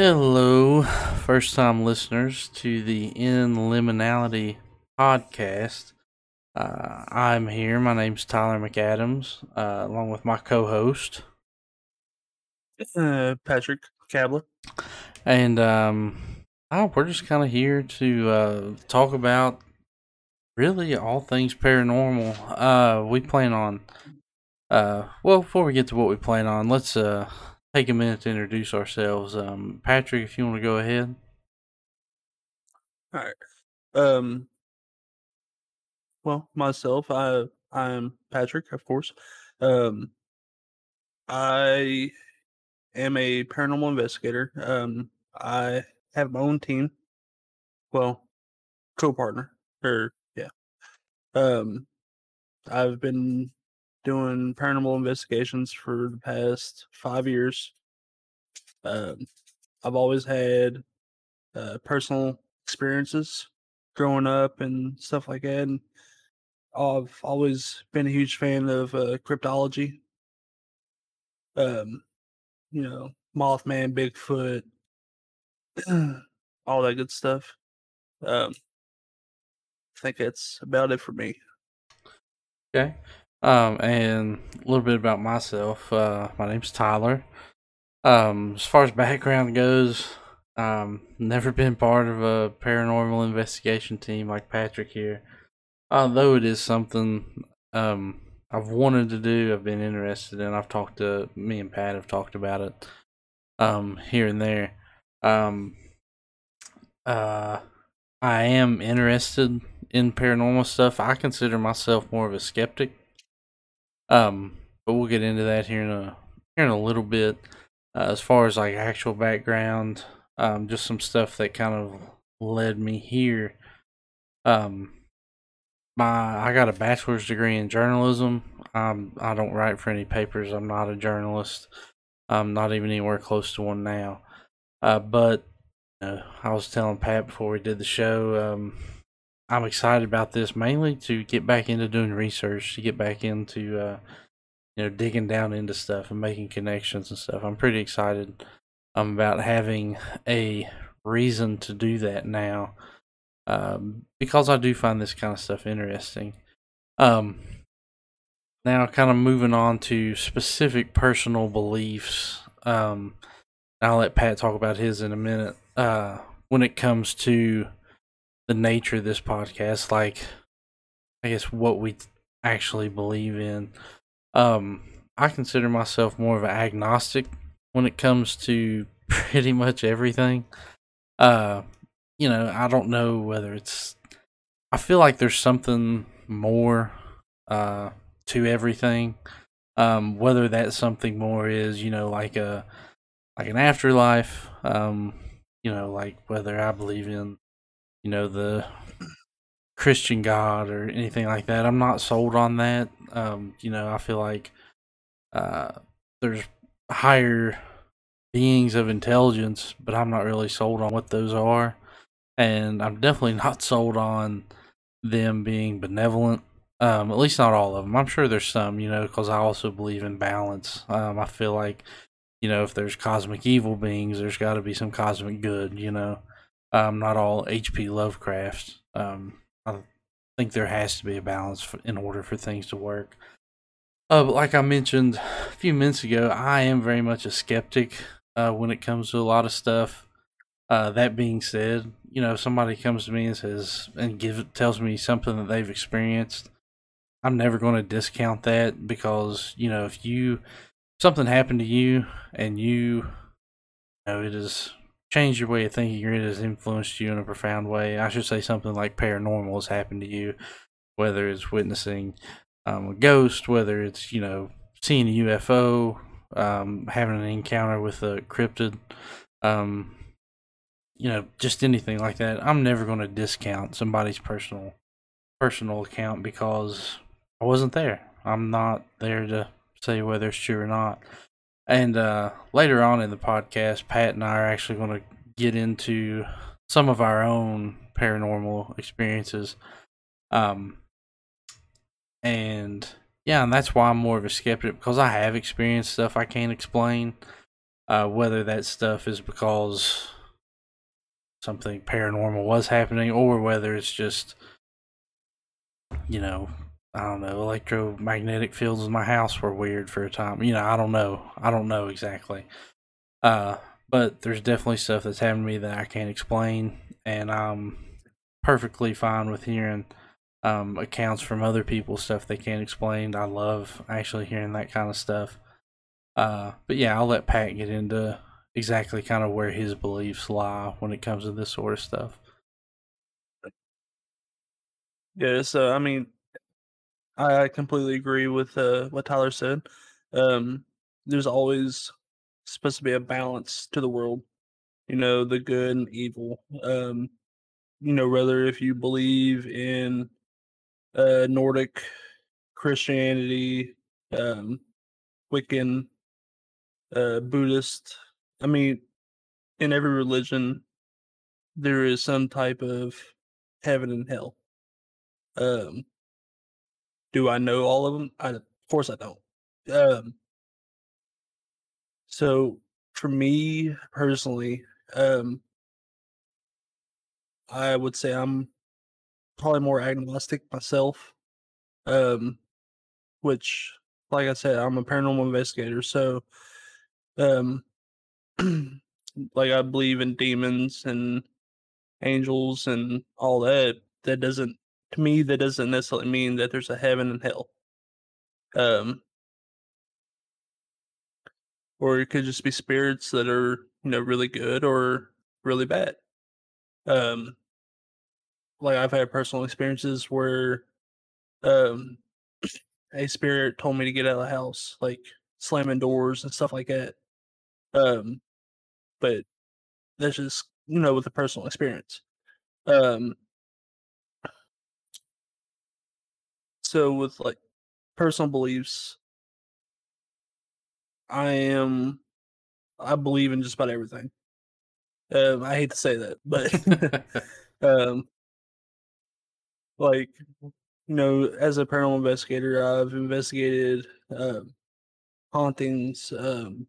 Hello, first time listeners to the In Liminality podcast. Uh, I'm here. My name's Tyler McAdams, uh, along with my co host. Uh, Patrick Cabler. And um, oh, we're just kind of here to uh, talk about really all things paranormal. Uh, we plan on, uh, well, before we get to what we plan on, let's uh, take a minute to introduce ourselves. Um, Patrick, if you want to go ahead. All right. Um. Well, myself, I I'm Patrick, of course. Um. I am a paranormal investigator. Um. I have my own team. Well, co-partner, or yeah. Um. I've been doing paranormal investigations for the past five years. Um, I've always had uh, personal experiences growing up and stuff like that. And I've always been a huge fan of uh, cryptology. Um, you know, Mothman, Bigfoot, all that good stuff. Um, I think that's about it for me. Okay. Um, and a little bit about myself. Uh, my name's Tyler. Um, as far as background goes, um, never been part of a paranormal investigation team like Patrick here. Although it is something um I've wanted to do, I've been interested in. I've talked to me and Pat have talked about it um here and there. Um uh I am interested in paranormal stuff. I consider myself more of a skeptic. Um, but we'll get into that here in a here in a little bit. Uh, as far as like actual background, um, just some stuff that kind of led me here. Um, my I got a bachelor's degree in journalism. Um, I don't write for any papers. I'm not a journalist. I'm not even anywhere close to one now. Uh, but uh, I was telling Pat before we did the show. Um, I'm excited about this mainly to get back into doing research, to get back into uh, you know digging down into stuff and making connections and stuff. I'm pretty excited um, about having a reason to do that now um, because I do find this kind of stuff interesting. Um, now, kind of moving on to specific personal beliefs. Um, I'll let Pat talk about his in a minute. Uh, when it comes to the nature of this podcast, like I guess what we actually believe in. Um, I consider myself more of an agnostic when it comes to pretty much everything. Uh, you know, I don't know whether it's. I feel like there's something more uh, to everything. Um, whether that something more is, you know, like a like an afterlife. Um, you know, like whether I believe in you know the Christian God or anything like that. I'm not sold on that. Um, you know, I feel like uh, there's higher beings of intelligence, but I'm not really sold on what those are, and I'm definitely not sold on them being benevolent. Um, at least not all of them. I'm sure there's some, you know, because I also believe in balance. Um, I feel like, you know, if there's cosmic evil beings, there's got to be some cosmic good, you know um, not all H.P. Lovecraft. Um, I think there has to be a balance for, in order for things to work. Uh, but like I mentioned a few minutes ago, I am very much a skeptic uh, when it comes to a lot of stuff. Uh, that being said, you know, if somebody comes to me and says and give tells me something that they've experienced, I'm never going to discount that because you know if you something happened to you and you, you know it is changed your way of thinking or it has influenced you in a profound way. I should say something like paranormal has happened to you, whether it's witnessing um, a ghost, whether it's, you know, seeing a UFO, um, having an encounter with a cryptid, um, you know, just anything like that. I'm never going to discount somebody's personal personal account because I wasn't there. I'm not there to say whether it's true or not. And uh, later on in the podcast, Pat and I are actually going to get into some of our own paranormal experiences. Um, and yeah, and that's why I'm more of a skeptic because I have experienced stuff I can't explain. Uh, whether that stuff is because something paranormal was happening or whether it's just, you know, I don't know, electromagnetic fields in my house were weird for a time. You know, I don't know. I don't know exactly. Uh, but there's definitely stuff that's happened to me that I can't explain, and I'm perfectly fine with hearing um, accounts from other people, stuff they can't explain. I love actually hearing that kind of stuff. Uh, but yeah, I'll let Pat get into exactly kind of where his beliefs lie when it comes to this sort of stuff. Yeah, so I mean, I completely agree with uh, what Tyler said. Um, there's always supposed to be a balance to the world, you know, the good and evil. Um, you know, whether if you believe in uh, Nordic Christianity, um, Wiccan, uh, Buddhist. I mean, in every religion, there is some type of heaven and hell. Um, do I know all of them? I, of course I don't. Um, so for me personally, um, I would say I'm probably more agnostic myself. Um, which, like I said, I'm a paranormal investigator, so um, like I believe in demons and angels and all that. That doesn't, to me, that doesn't necessarily mean that there's a heaven and hell. Um, or it could just be spirits that are you know really good or really bad. Um, like I've had personal experiences where um a spirit told me to get out of the house, like slamming doors and stuff like that. Um, but that's just you know with a personal experience. Um, so with like personal beliefs, I am I believe in just about everything. Um, I hate to say that, but um, like you know, as a paranormal investigator, I've investigated um, hauntings, um,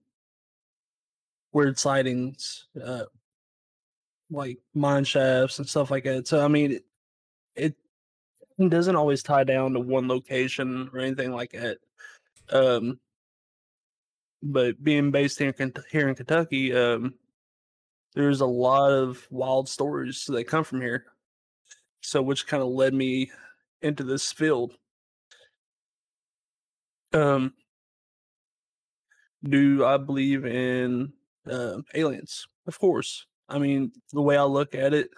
weird sightings, uh, like mine shafts and stuff like that. So I mean, doesn't always tie down to one location or anything like that. Um, but being based here in, here in Kentucky, um, there's a lot of wild stories that come from here. So, which kind of led me into this field. Um, do I believe in uh, aliens? Of course. I mean, the way I look at it,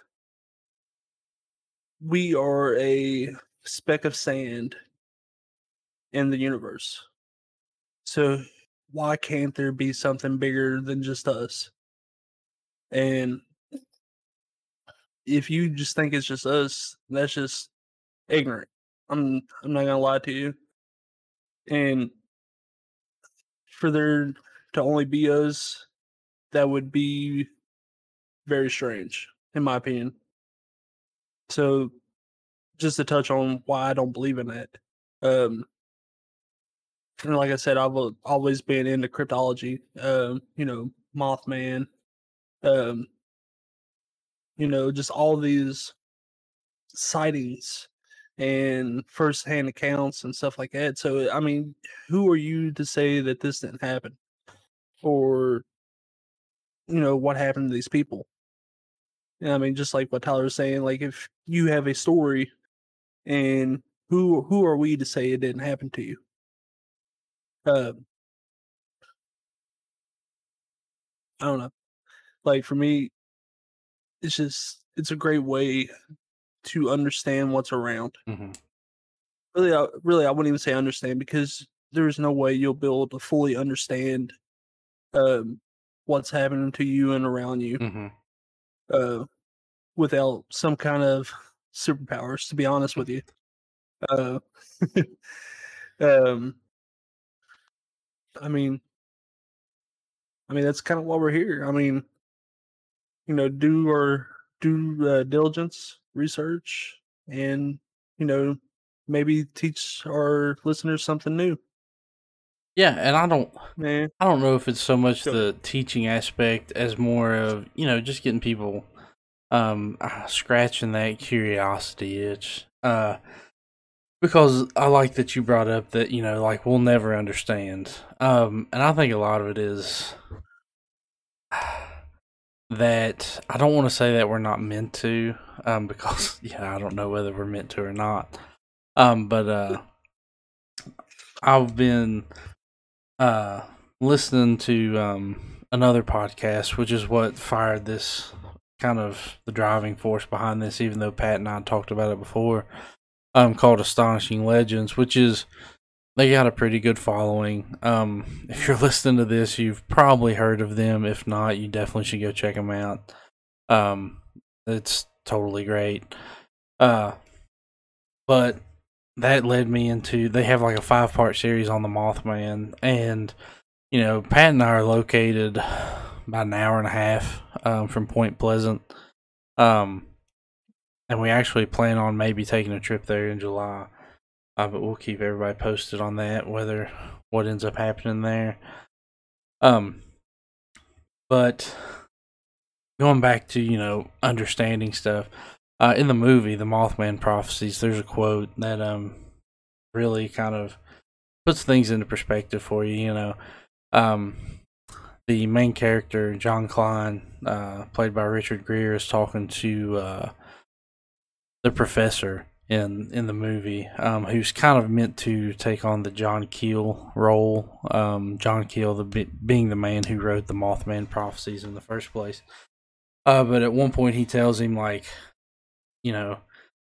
we are a speck of sand in the universe. So, why can't there be something bigger than just us? And if you just think it's just us, that's just ignorant. I'm I'm not gonna lie to you. And for there to only be us, that would be very strange, in my opinion. So just to touch on why I don't believe in that. Um and like I said, I've always been into cryptology. Um, you know, Mothman, um, you know, just all these sightings and firsthand accounts and stuff like that. So, I mean, who are you to say that this didn't happen? Or, you know, what happened to these people? I mean, just like what Tyler was saying, like if you have a story and who who are we to say it didn't happen to you? Uh, I don't know. Like for me, it's just it's a great way to understand what's around. Mhm. Really, I, really, I wouldn't even say understand because there's no way you'll be able to fully understand um, what's happening to you and around you Mhm. Uh, without some kind of superpowers. To be honest with you, uh, um, I mean, I mean that's kind of why we're here. I mean, you know, do our do uh, diligence, research, and you know, maybe teach our listeners something new. Yeah, and I don't. I don't know if it's so much Go the teaching aspect as more of, you know, just getting people um uh, scratching that curiosity itch. Uh because I like that you brought up that, you know, like we'll never understand. Um and I think a lot of it is that I don't want to say that we're not meant to um because yeah, I don't know whether we're meant to or not. Um but uh I've been uh listening to um another podcast which is what fired this kind of the driving force behind this even though Pat and I talked about it before um called Astonishing Legends which is they got a pretty good following. Um if you're listening to this you've probably heard of them. If not you definitely should go check them out. Um it's totally great. Uh but that led me into they have like a five part series on the Mothman, and you know Pat and I are located about an hour and a half um, from Point Pleasant, um, and we actually plan on maybe taking a trip there in July. Uh, but we'll keep everybody posted on that, whether what ends up happening there. Um, but going back to you know understanding stuff uh, in the movie, the Mothman prophecies, there's a quote that um really kind of puts things into perspective for you. You know, um, the main character John Klein, uh, played by Richard Gere, is talking to uh, the professor in in the movie, um, who's kind of meant to take on the John Keel role. Um, John Keel, the being the man who wrote the Mothman prophecies in the first place. Uh, but at one point, he tells him like you know,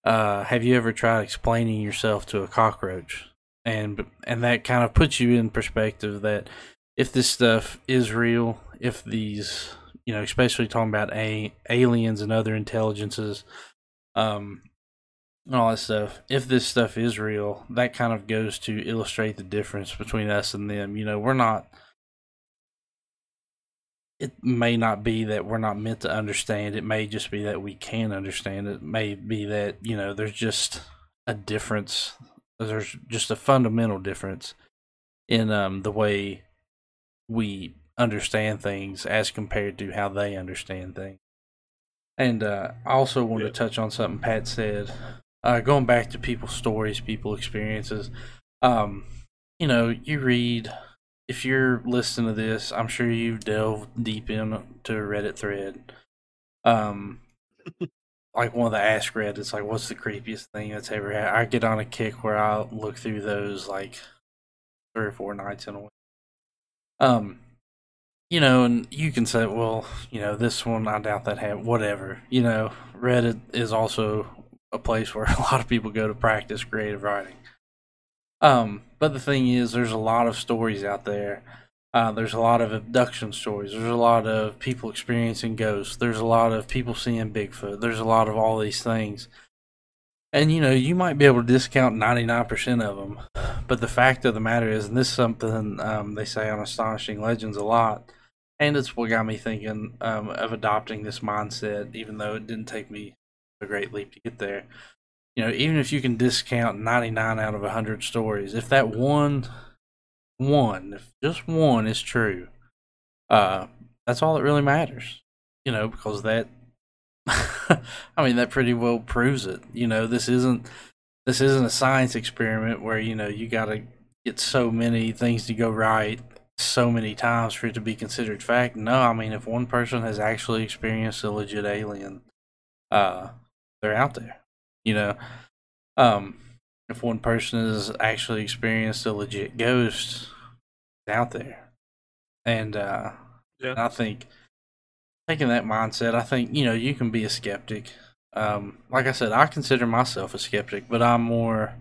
uh, have you ever tried explaining yourself to a cockroach? And and that kind of puts you in perspective that if this stuff is real, if these, you know, especially talking about a aliens and other intelligences, um, and all that stuff, if this stuff is real, that kind of goes to illustrate the difference between us and them. You know, we're not it may not be that we're not meant to understand. It may just be that we can understand. It may be that, you know, there's just a difference. There's just a fundamental difference in um, the way we understand things as compared to how they understand things. And uh, I also want yeah. to touch on something Pat said. Uh, going back to people's stories, people experiences. Um, you know, you read if you're listening to this, I'm sure you've delved deep into a Reddit thread. Um, like one of the Ask Reddits, like what's the creepiest thing that's ever happened? I get on a kick where I look through those like three or four nights in a week. Um, you know, and you can say, well, you know, this one I doubt that happened. Whatever, you know, Reddit is also a place where a lot of people go to practice creative writing. Um, but the thing is, there's a lot of stories out there. Uh, there's a lot of abduction stories. There's a lot of people experiencing ghosts. There's a lot of people seeing Bigfoot. There's a lot of all these things. And you know, you might be able to discount 99% of them. But the fact of the matter is, and this is something um, they say on Astonishing Legends a lot, and it's what got me thinking um, of adopting this mindset, even though it didn't take me a great leap to get there you know, even if you can discount 99 out of 100 stories, if that one, one, if just one is true, uh, that's all that really matters, you know, because that, I mean, that pretty well proves it. You know, this isn't, this isn't a science experiment where, you know, you got to get so many things to go right so many times for it to be considered fact. No, I mean, if one person has actually experienced a legit alien, uh, they're out there you know um if one person has actually experienced a legit ghost out there. And uh yeah. i think taking that mindset i think you know you can be a skeptic. Um like i said i consider myself a skeptic but i'm more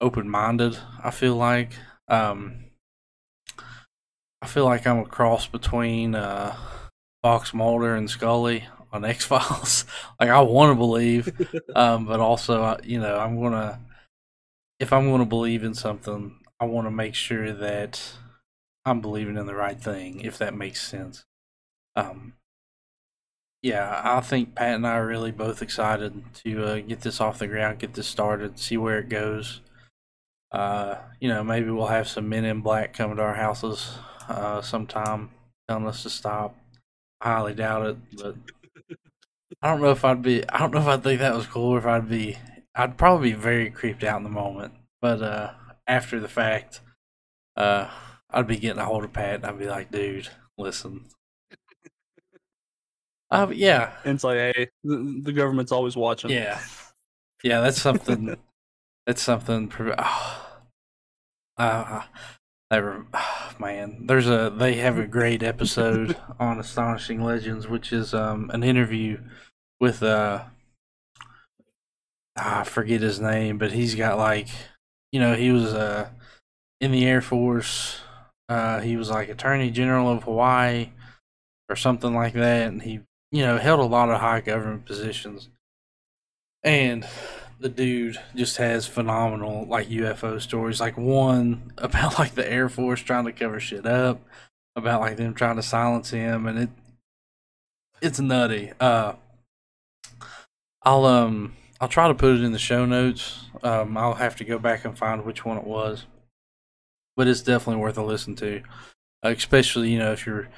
open-minded i feel like. Um i feel like i'm a cross between uh fox mulder and scully on X Files. like I want to believe, um, but also you know I'm gonna if I'm gonna believe in something, I want to make sure that I'm believing in the right thing. If that makes sense. Um, yeah, I think Pat and I are really both excited to uh, get this off the ground, get this started, see where it goes. Uh, you know, maybe we'll have some men in black coming to our houses uh, sometime, telling us to stop. I highly doubt it, but I don't know if I'd be. I don't know if I'd think that was cool, or if I'd be. I'd probably be very creeped out in the moment, but uh, after the fact, uh, I'd be getting a hold of Pat, and I'd be like, "Dude, listen." Uh, yeah, And it's like, hey, the, the government's always watching. yeah, yeah. That's something. that's something. pre- Oh, uh, re- oh, man. There's a. They have a great episode on Astonishing Legends, which is um an interview with uh. I forget his name, but he's got like, you know, he was uh in the Air Force. Uh, he was like Attorney General of Hawaii or something like that, and he, you know, held a lot of high government positions. And the dude just has phenomenal like UFO stories. Like one about like the Air Force trying to cover shit up, about like them trying to silence him, and it it's nutty. Uh, I'll um I'll try to put it in the show notes. Um, I'll have to go back and find which one it was, but it's definitely worth a listen to, uh, especially you know if you're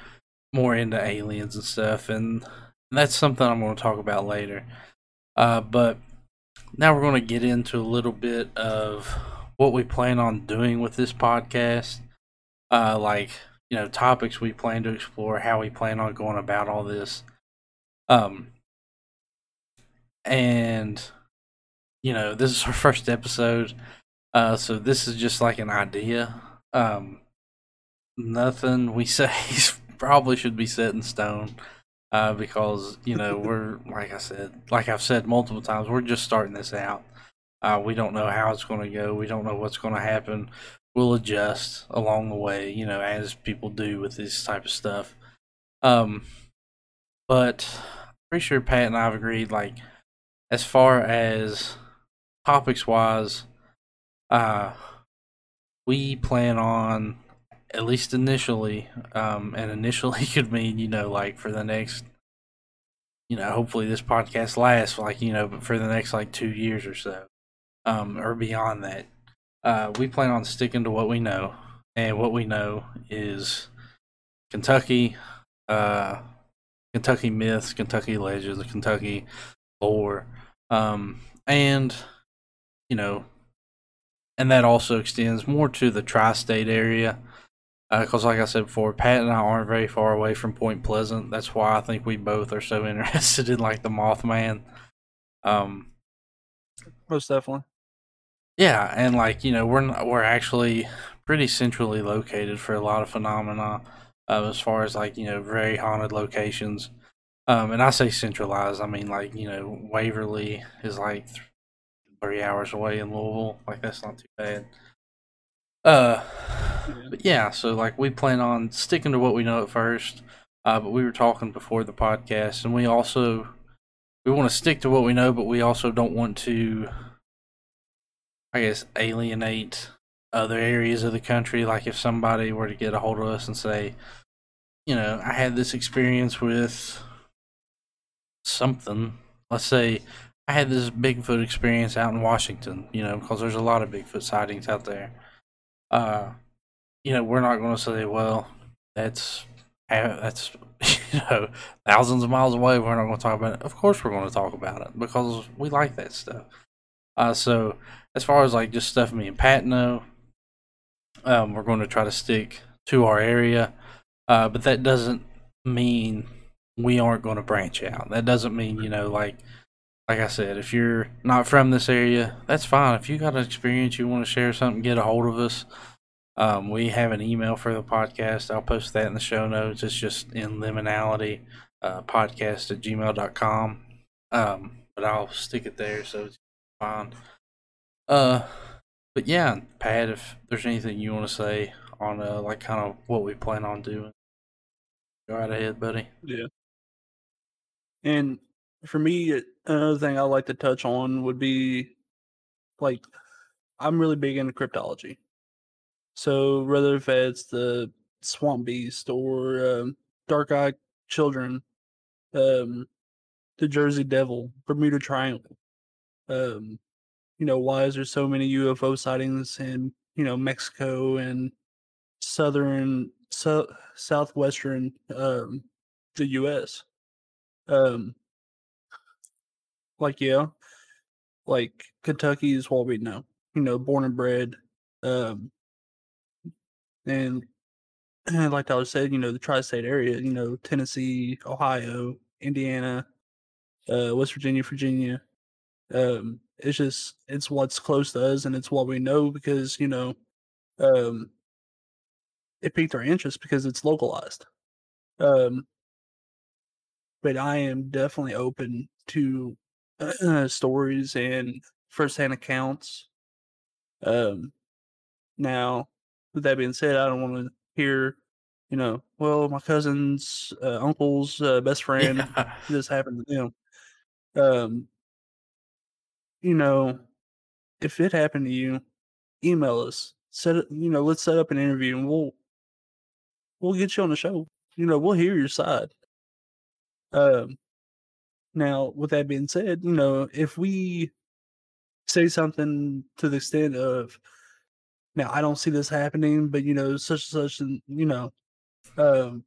more into aliens and stuff, and that's something I'm going to talk about later. Uh, but now we're going to get into a little bit of what we plan on doing with this podcast, uh, like you know topics we plan to explore, how we plan on going about all this. Um, and you know this is our first episode uh so this is just like an idea um nothing we say probably should be set in stone uh because you know we're like i said like i've said multiple times we're just starting this out. Uh we don't know how it's going to go. We don't know what's going to happen. We'll adjust along the way you know as people do with this type of stuff. Um but pretty sure pat and i've agreed like as far as topics wise, uh, we plan on at least initially, um, and initially could mean you know like for the next, you know, hopefully this podcast lasts like you know, but for the next like two years or so, um, or beyond that, uh, we plan on sticking to what we know, and what we know is Kentucky, uh, Kentucky myths, Kentucky legends, Kentucky lore, um, and you know, and that also extends more to the tri-state area. Because, like I said before, Pat and I aren't very far away from Point Pleasant. That's why I think we both are so interested in like the Mothman. Um, Most definitely. yeah, and like you know, we're not, we're actually pretty centrally located for a lot of phenomena, uh, as far as like you know, very haunted locations. Um, and I say centralized, I mean like you know, Waverly is like three hours away in Louisville. Like that's not too bad. Uh, but yeah, so like we plan on sticking to what we know at first. Uh, but we were talking before the podcast, and we also we want to stick to what we know, but we also don't want to, I guess, alienate other areas of the country. Like if somebody were to get a hold of us and say, you know, I had this experience with something. Let's say I had this Bigfoot experience out in Washington, you know, because there's a lot of Bigfoot sightings out there. Uh, you know, we're not going to say, well, that's that's you know thousands of miles away. We're not going to talk about it. Of course, we're going to talk about it because we like that stuff. Uh, so as far as like just stuff me and Pat know, um, we're going to try to stick to our area, uh, but that doesn't mean we aren't going to branch out. That doesn't mean you know like like I said, if you're not from this area, that's fine. If you got an experience you want to share something, get a hold of us. Um, we have an email for the podcast. I'll post that in the show notes. It's just in liminality uh, podcast at gmail.com. Um, but I'll stick it there so it's fine. Uh, but yeah, Pat, if there's anything you want to say on uh, like kind of what we plan on doing, go right ahead, buddy. Yeah. And for me, another thing I like to touch on would be like I'm really big into cryptology. So whether if it's the swamp beast or um, dark eyed children, um, the Jersey Devil, Bermuda Triangle, um, you know, why is there so many UFO sightings in, you know, Mexico and southern so, southwestern um the US? Um like yeah. Like Kentucky is what we know. You know, born and bred. Um and, and like Tyler said, you know, the tri state area, you know, Tennessee, Ohio, Indiana, uh, West Virginia, Virginia. Um, it's just it's what's close to us and it's what we know because, you know, um it piqued our interest because it's localized. Um but I am definitely open to uh, stories and firsthand accounts. Um now with that being said, I don't want to hear, you know, well, my cousin's uh, uncle's uh, best friend, Yeah. this happened to them. Um, you know, if it happened to you, email us. Set it, you know, let's set up an interview and we'll we'll get you on the show. You know, we'll hear your side. Um, now, with that being said, you know, if we say something to the extent of, now I don't see this happening, but you know, such and such, and you know, um,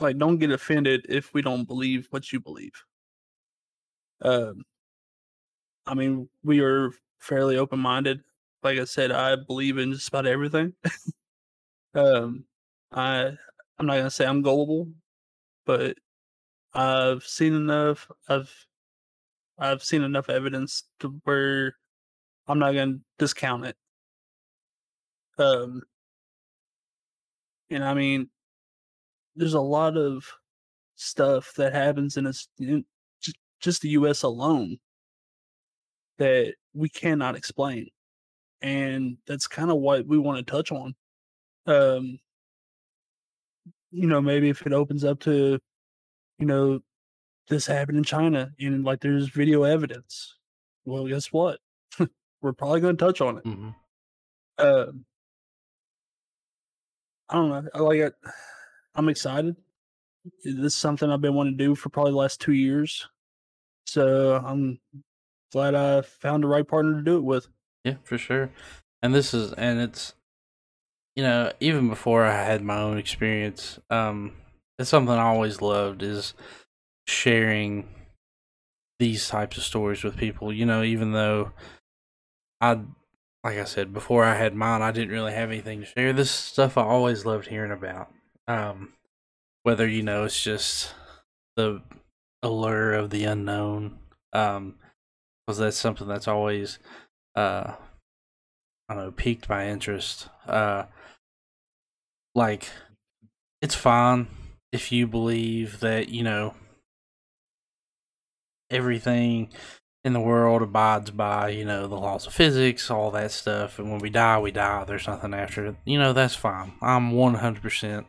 like don't get offended if we don't believe what you believe. Um, I mean, we are fairly open minded. Like I said, I believe in just about everything. um, I I'm not gonna say I'm gullible, but I've seen enough. I've I've seen enough evidence to where I'm not gonna discount it. Um, and I mean, there's a lot of stuff that happens in us in just the U.S. alone that we cannot explain, and that's kind of what we want to touch on. Um, you know, maybe if it opens up to, you know, this happened in China and like there's video evidence. Well, guess what? We're probably going to touch on it. hmm Um, I don't know. I like it. I'm excited. This is something I've been wanting to do for probably the last two years. So I'm glad I found the right partner to do it with. Yeah, for sure. And this is, and it's, you know, even before I had my own experience, um, it's something I always loved is sharing these types of stories with people. You know, even though I, like I said before, I had mine, I didn't really have anything to share. This stuff I always loved hearing about. Um, whether you know it's just the allure of the unknown, um, because that's something that's always, uh, I don't know, piqued my interest. Uh, like, it's fine if you believe that, you know, everything in the world abides by, you know, the laws of physics, all that stuff. And when we die, we die. There's nothing after it. You know, that's fine. I'm 100%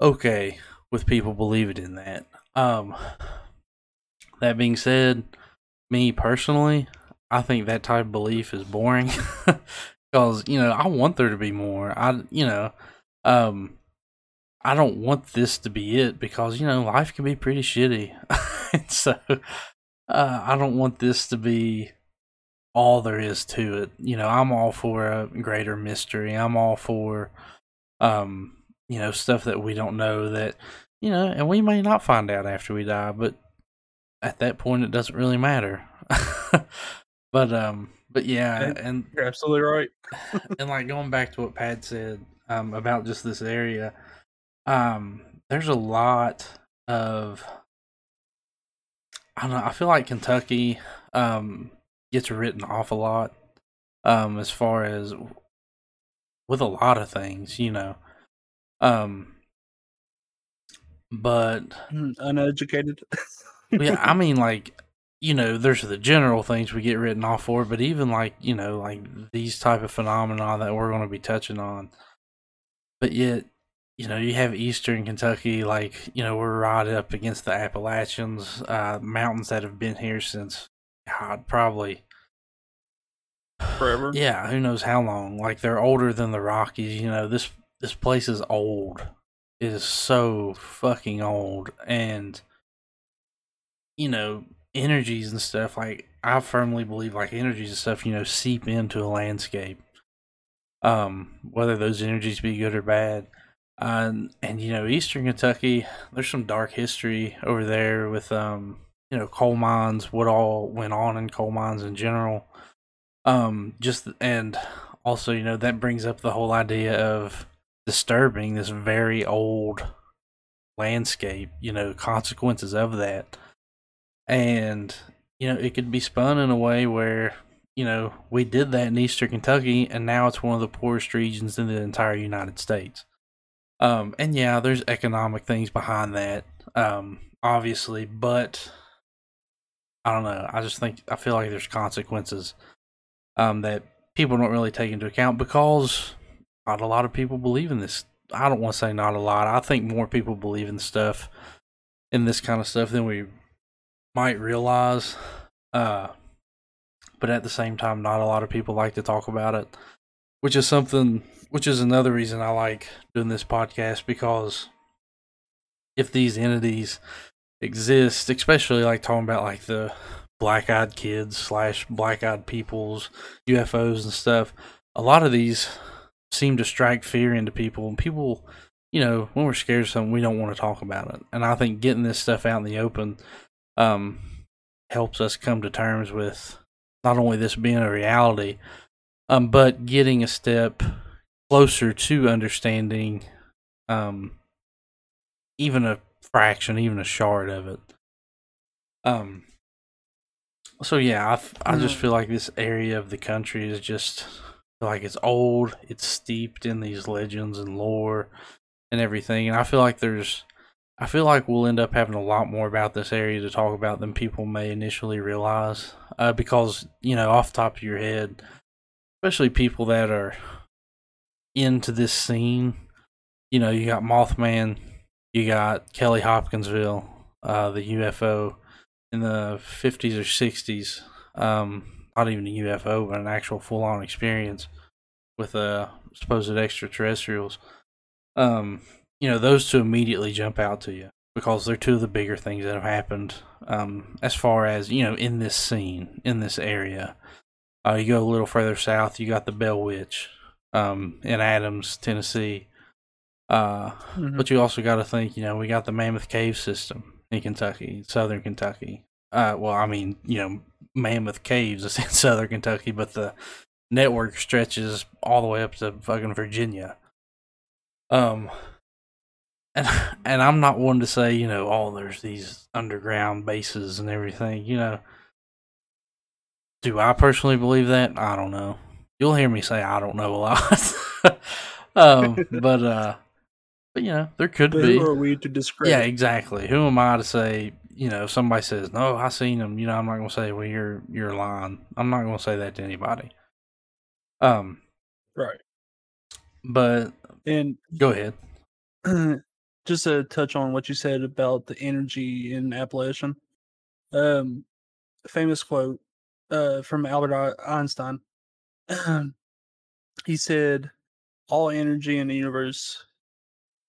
okay with people believing in that. Um, that being said, me personally, I think that type of belief is boring because you know I want there to be more. I you know, um, I don't want this to be it because you know life can be pretty shitty, and so uh, I don't want this to be all there is to it. You know, I'm all for a greater mystery. I'm all for um, you know, stuff that we don't know that you know, and we may not find out after we die, but at that point it doesn't really matter. but um but yeah, And- You're absolutely right. and like going back to what Pat said um, about just this area, um, there's a lot of I don't know. I feel like Kentucky um, gets written off a lot um, as far as with a lot of things, you know. Um, but Mm, Uneducated. yeah, I mean, like, you know, there's the general things we get written off for, but even like, you know, like these type of phenomena that we're going to be touching on. But yet, you know, you have Eastern Kentucky, like, you know, we're right up against the Appalachians, uh, mountains that have been here since, God, probably, Forever. yeah, who knows how long. Like, they're older than the Rockies. You know, this this place is old. It is so fucking old, and you know, energies and stuff, like I firmly believe like energies and stuff, you know, seep into a landscape. Um, whether those energies be good or bad. Um, and you know, Eastern Kentucky, there's some dark history over there with um, you know, coal mines, what all went on in coal mines in general. Um, just and also, you know, that brings up the whole idea of disturbing this very old landscape, you know, consequences of that. And, you know, it could be spun in a way where, you know, we did that in Eastern Kentucky and now it's one of the poorest regions in the entire United States. Um, and yeah, there's economic things behind that, um, obviously, but I don't know. I just think I feel like there's consequences um, that people don't really take into account because not a lot of people believe in this. I don't want to say not a lot. I think more people believe in stuff, in this kind of stuff than we might realize. Uh, but at the same time, not a lot of people like to talk about it, which is something, which is another reason I like doing this podcast because if these entities exist, especially like talking about like the black eyed kids slash black eyed peoples, UFOs and stuff, a lot of these seem to strike fear into people. And people, you know, when we're scared of something, we don't want to talk about it. And I think getting this stuff out in the open um, helps us come to terms with not only this being a reality, um, but getting a step closer to understanding um, even a fraction, even a shard of it. Um, so yeah, I, I just feel like this area of the country is just like it's old, it's steeped in these legends and lore and everything, and I feel like there's, I feel like we'll end up having a lot more about this area to talk about than people may initially realize, uh, because you know, off the top of your head, especially people that are into this scene, you know, you got Mothman, you got Kelly Hopkinsville, uh, the UFO in the 50s or 60s. Um, not even a UFO, but an actual full on experience with uh, supposed extraterrestrials. Um, you know, those two immediately jump out to you because they're two of the bigger things that have happened um, as far as, you know, in this scene, in this area. Uh, you go a little further south, you got the Bell Witch um, in Adams, Tennessee. Uh, mm-hmm. But you also got to think, you know, we got the Mammoth Cave system in Kentucky, southern Kentucky. Uh, well, I mean, you know, Mammoth Caves is in southern Kentucky, but the network stretches all the way up to fucking Virginia. Um, and and I'm not one to say, you know, oh, there's these underground bases and everything. You know, do I personally believe that? I don't know. You'll hear me say I don't know a lot. um, but uh, but you know, there could but be. Who are we to discredit? Yeah, exactly. Who am I to say? You know, if somebody says, "No, I seen him," you know, I'm not gonna say, "Well, you're you're lying." I'm not gonna say that to anybody. Um, right. But and go ahead. just to touch on what you said about the energy in Appalachian. Um, famous quote uh, from Albert Einstein. He said, "All energy in the universe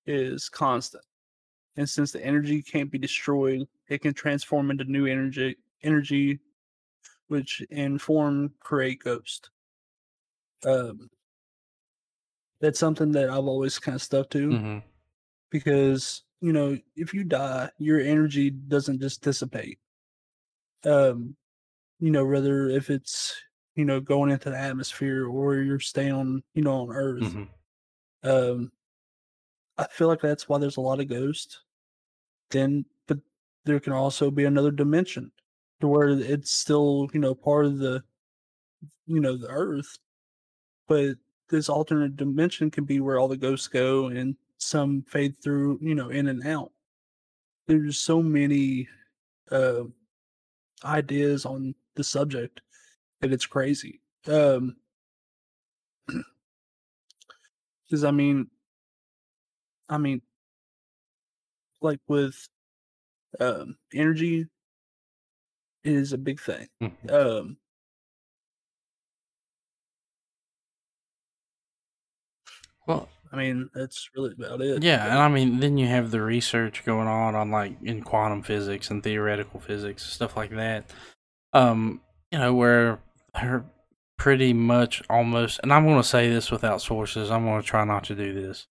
is constant. And since the energy can't be destroyed, it can transform into new energy energy which in form create ghost. Um that's something that I've always kind of stuck to mm-hmm. because you know if you die your energy doesn't just dissipate um you know whether if it's you know going into the atmosphere or you're staying on you know on earth mm-hmm. um I feel like that's why there's a lot of ghosts. Then, but there can also be another dimension to where it's still, you know, part of the, you know, the earth. But this alternate dimension can be where all the ghosts go and some fade through, you know, in and out. There's so many uh, ideas on the subject that it's crazy. Um, because I mean, I mean, like with um, energy is a big thing. Mm-hmm. Um, well, I mean, that's really about it. Yeah, and I mean, then you have the research going on on like in quantum physics and theoretical physics stuff like that. Um, you know, where they're pretty much almost, and I'm going to say this without sources. I'm going to try not to do this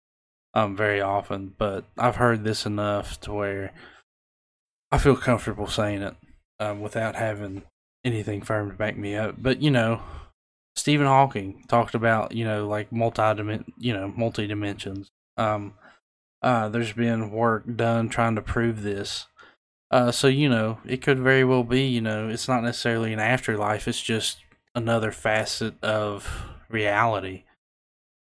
um very often, but I've heard this enough to where I feel comfortable saying it um, without having anything firm to back me up. But you know, Stephen Hawking talked about you know like multi you know multi dimensions. Um, uh, there's been work done trying to prove this. Uh, so you know, it could very well be you know it's not necessarily an afterlife. It's just another facet of reality.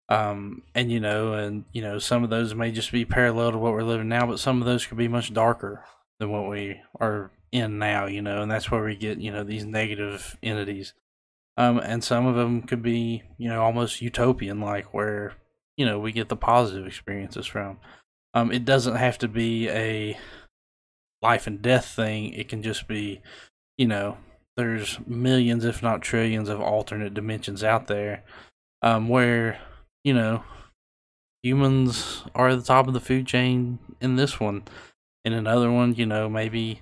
Um, and you know, and you know, some of those may just be parallel to what we're living now, but some of those could be much darker than what we are in now. You know, and that's where we get you know these negative entities. Um, and some of them could be you know almost utopian, like where you know we get the positive experiences from. Um, it doesn't have to be a life and death thing. It can just be, you know, there's millions, if not trillions, of alternate dimensions out there, um, where you know, humans are at the top of the food chain in this one. In another one, you know, maybe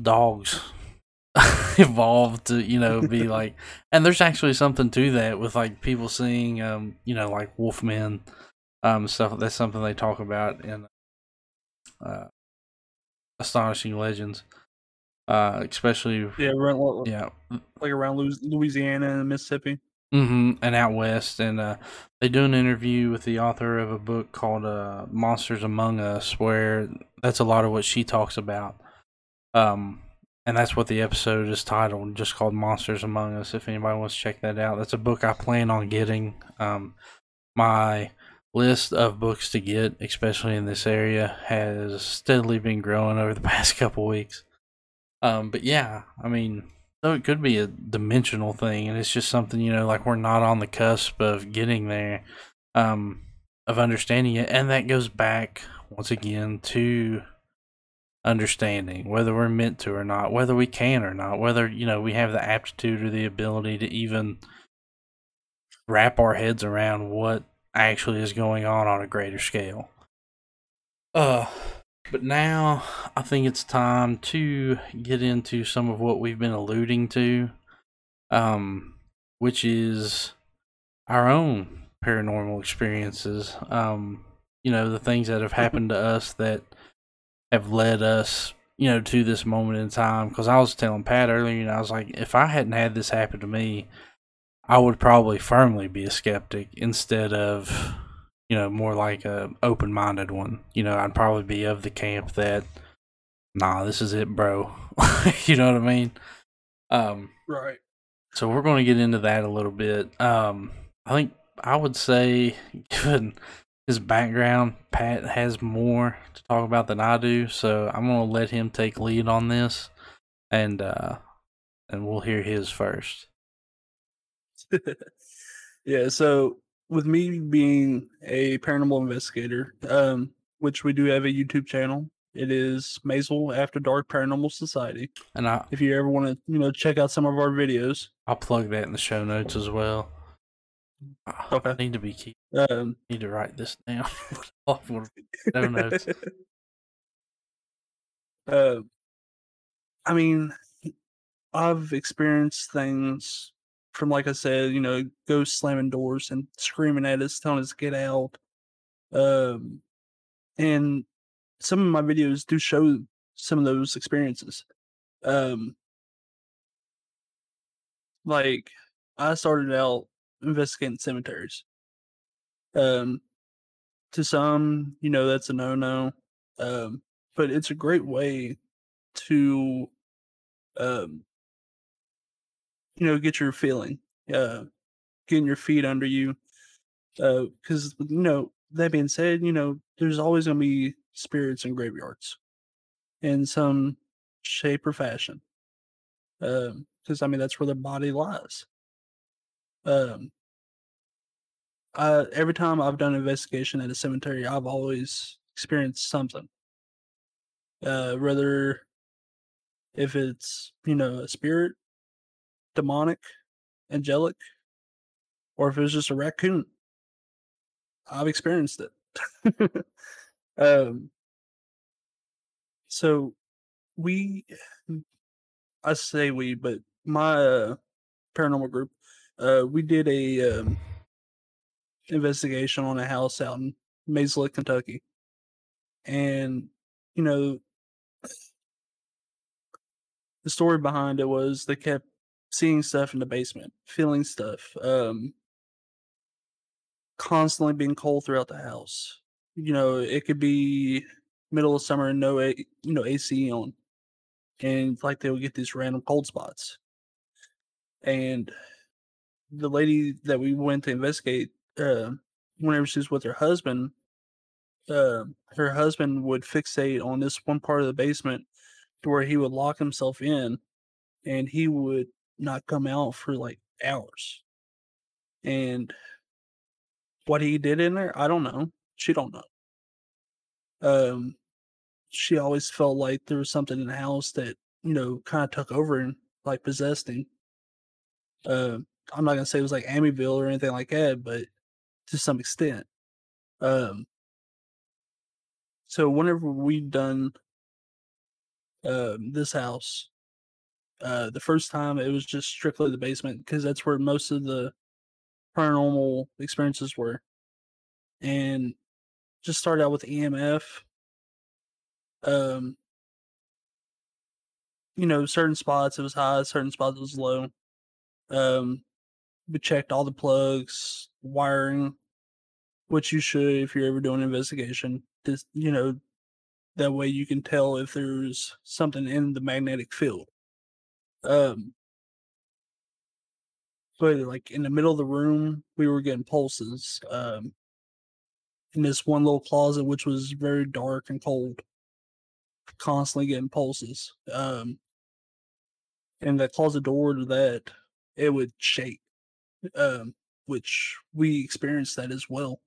dogs evolved to, you know, be like and there's actually something to that with like people seeing um, you know, like wolfmen, um stuff that's something they talk about in uh astonishing legends. Uh especially Yeah, around, yeah. like around Louisiana and Mississippi. hmm and out west, and uh, they do an interview with the author of a book called uh, "Monsters Among Us," where that's a lot of what she talks about. Um, and that's what the episode is titled, just called "Monsters Among Us." If anybody wants to check that out, that's a book I plan on getting. Um, my list of books to get, especially in this area, has steadily been growing over the past couple weeks. Um, but yeah, I mean, so it could be a dimensional thing, and it's just something you know, like we're not on the cusp of getting there, um, of understanding it, and that goes back once again to understanding whether we're meant to or not, whether we can or not, whether you know we have the aptitude or the ability to even wrap our heads around what actually is going on on a greater scale. Uh, but now I think it's time to get into some of what we've been alluding to, um, which is our own paranormal experiences. Um, you know, the things that have happened to us that have led us, you know, to this moment in time. Because I was telling Pat earlier, you know, I was like, if I hadn't had this happen to me, I would probably firmly be a skeptic instead of you know, more like a open minded one. You know, I'd probably be of the camp that, nah, this is it, bro. you know what I mean? Um, right. So we're going to get into that a little bit. Um, I think I would say, given his background, Pat has more to talk about than I do. So I'm going to let him take lead on this, and uh, and we'll hear his first. yeah. So with me being a paranormal investigator, um, which we do have a YouTube channel. It is Maisel After Dark Paranormal Society. And I, if you ever want to, you know, check out some of our videos, I'll plug that in the show notes as well. Okay. I need to be keep. Um, need to write this down. show notes. Uh, I mean, I've experienced things from like I said, you know, ghosts slamming doors and screaming at us, telling us to get out. Um, and some of my videos do show some of those experiences. Um, like I started out investigating cemeteries. Um, to some, you know, that's a no-no. Um, but it's a great way to um you know, get your feeling, uh, getting your feet under you. Because, uh, you know, that being said, you know, there's always going to be spirits in graveyards in some shape or fashion. Because, um, I mean, that's where the body lies. Um, I, every time I've done an investigation at a cemetery, I've always experienced something. Uh, whether if it's, you know, a spirit demonic, angelic, or if it was just a raccoon. I've experienced it. um, so we, I say we, but my uh, paranormal group, uh, we did a um, investigation on a house out in Maysville, Kentucky, and you know, the story behind it was they kept seeing stuff in the basement, feeling stuff, um, constantly being cold throughout the house. You know, it could be middle of summer and no, A, you know, AC on, and like they would get these random cold spots. And the lady that we went to investigate, uh, whenever she was with her husband, uh, her husband would fixate on this one part of the basement to where he would lock himself in and he would not come out for like hours. And what he did in there, I don't know. She don't know. Um, she always felt like there was something in the house that you know kind of took over and like possessed him. Uh, I'm not gonna say it was like Amityville or anything like that, but to some extent. Um, so whenever we done um, this house, uh, the first time it was just strictly the basement because that's where most of the paranormal experiences were, and just started out with EMF. Um, you know, certain spots it was high, certain spots it was low. Um, we checked all the plugs, wiring, which you should if you're ever doing an investigation. Just you know, that way you can tell if there's something in the magnetic field. Um, but like in the middle of the room, we were getting pulses. Um, in this one little closet, which was very dark and cold, constantly getting pulses. Um, and the closet door to that, it would shake, um, which we experienced that as well.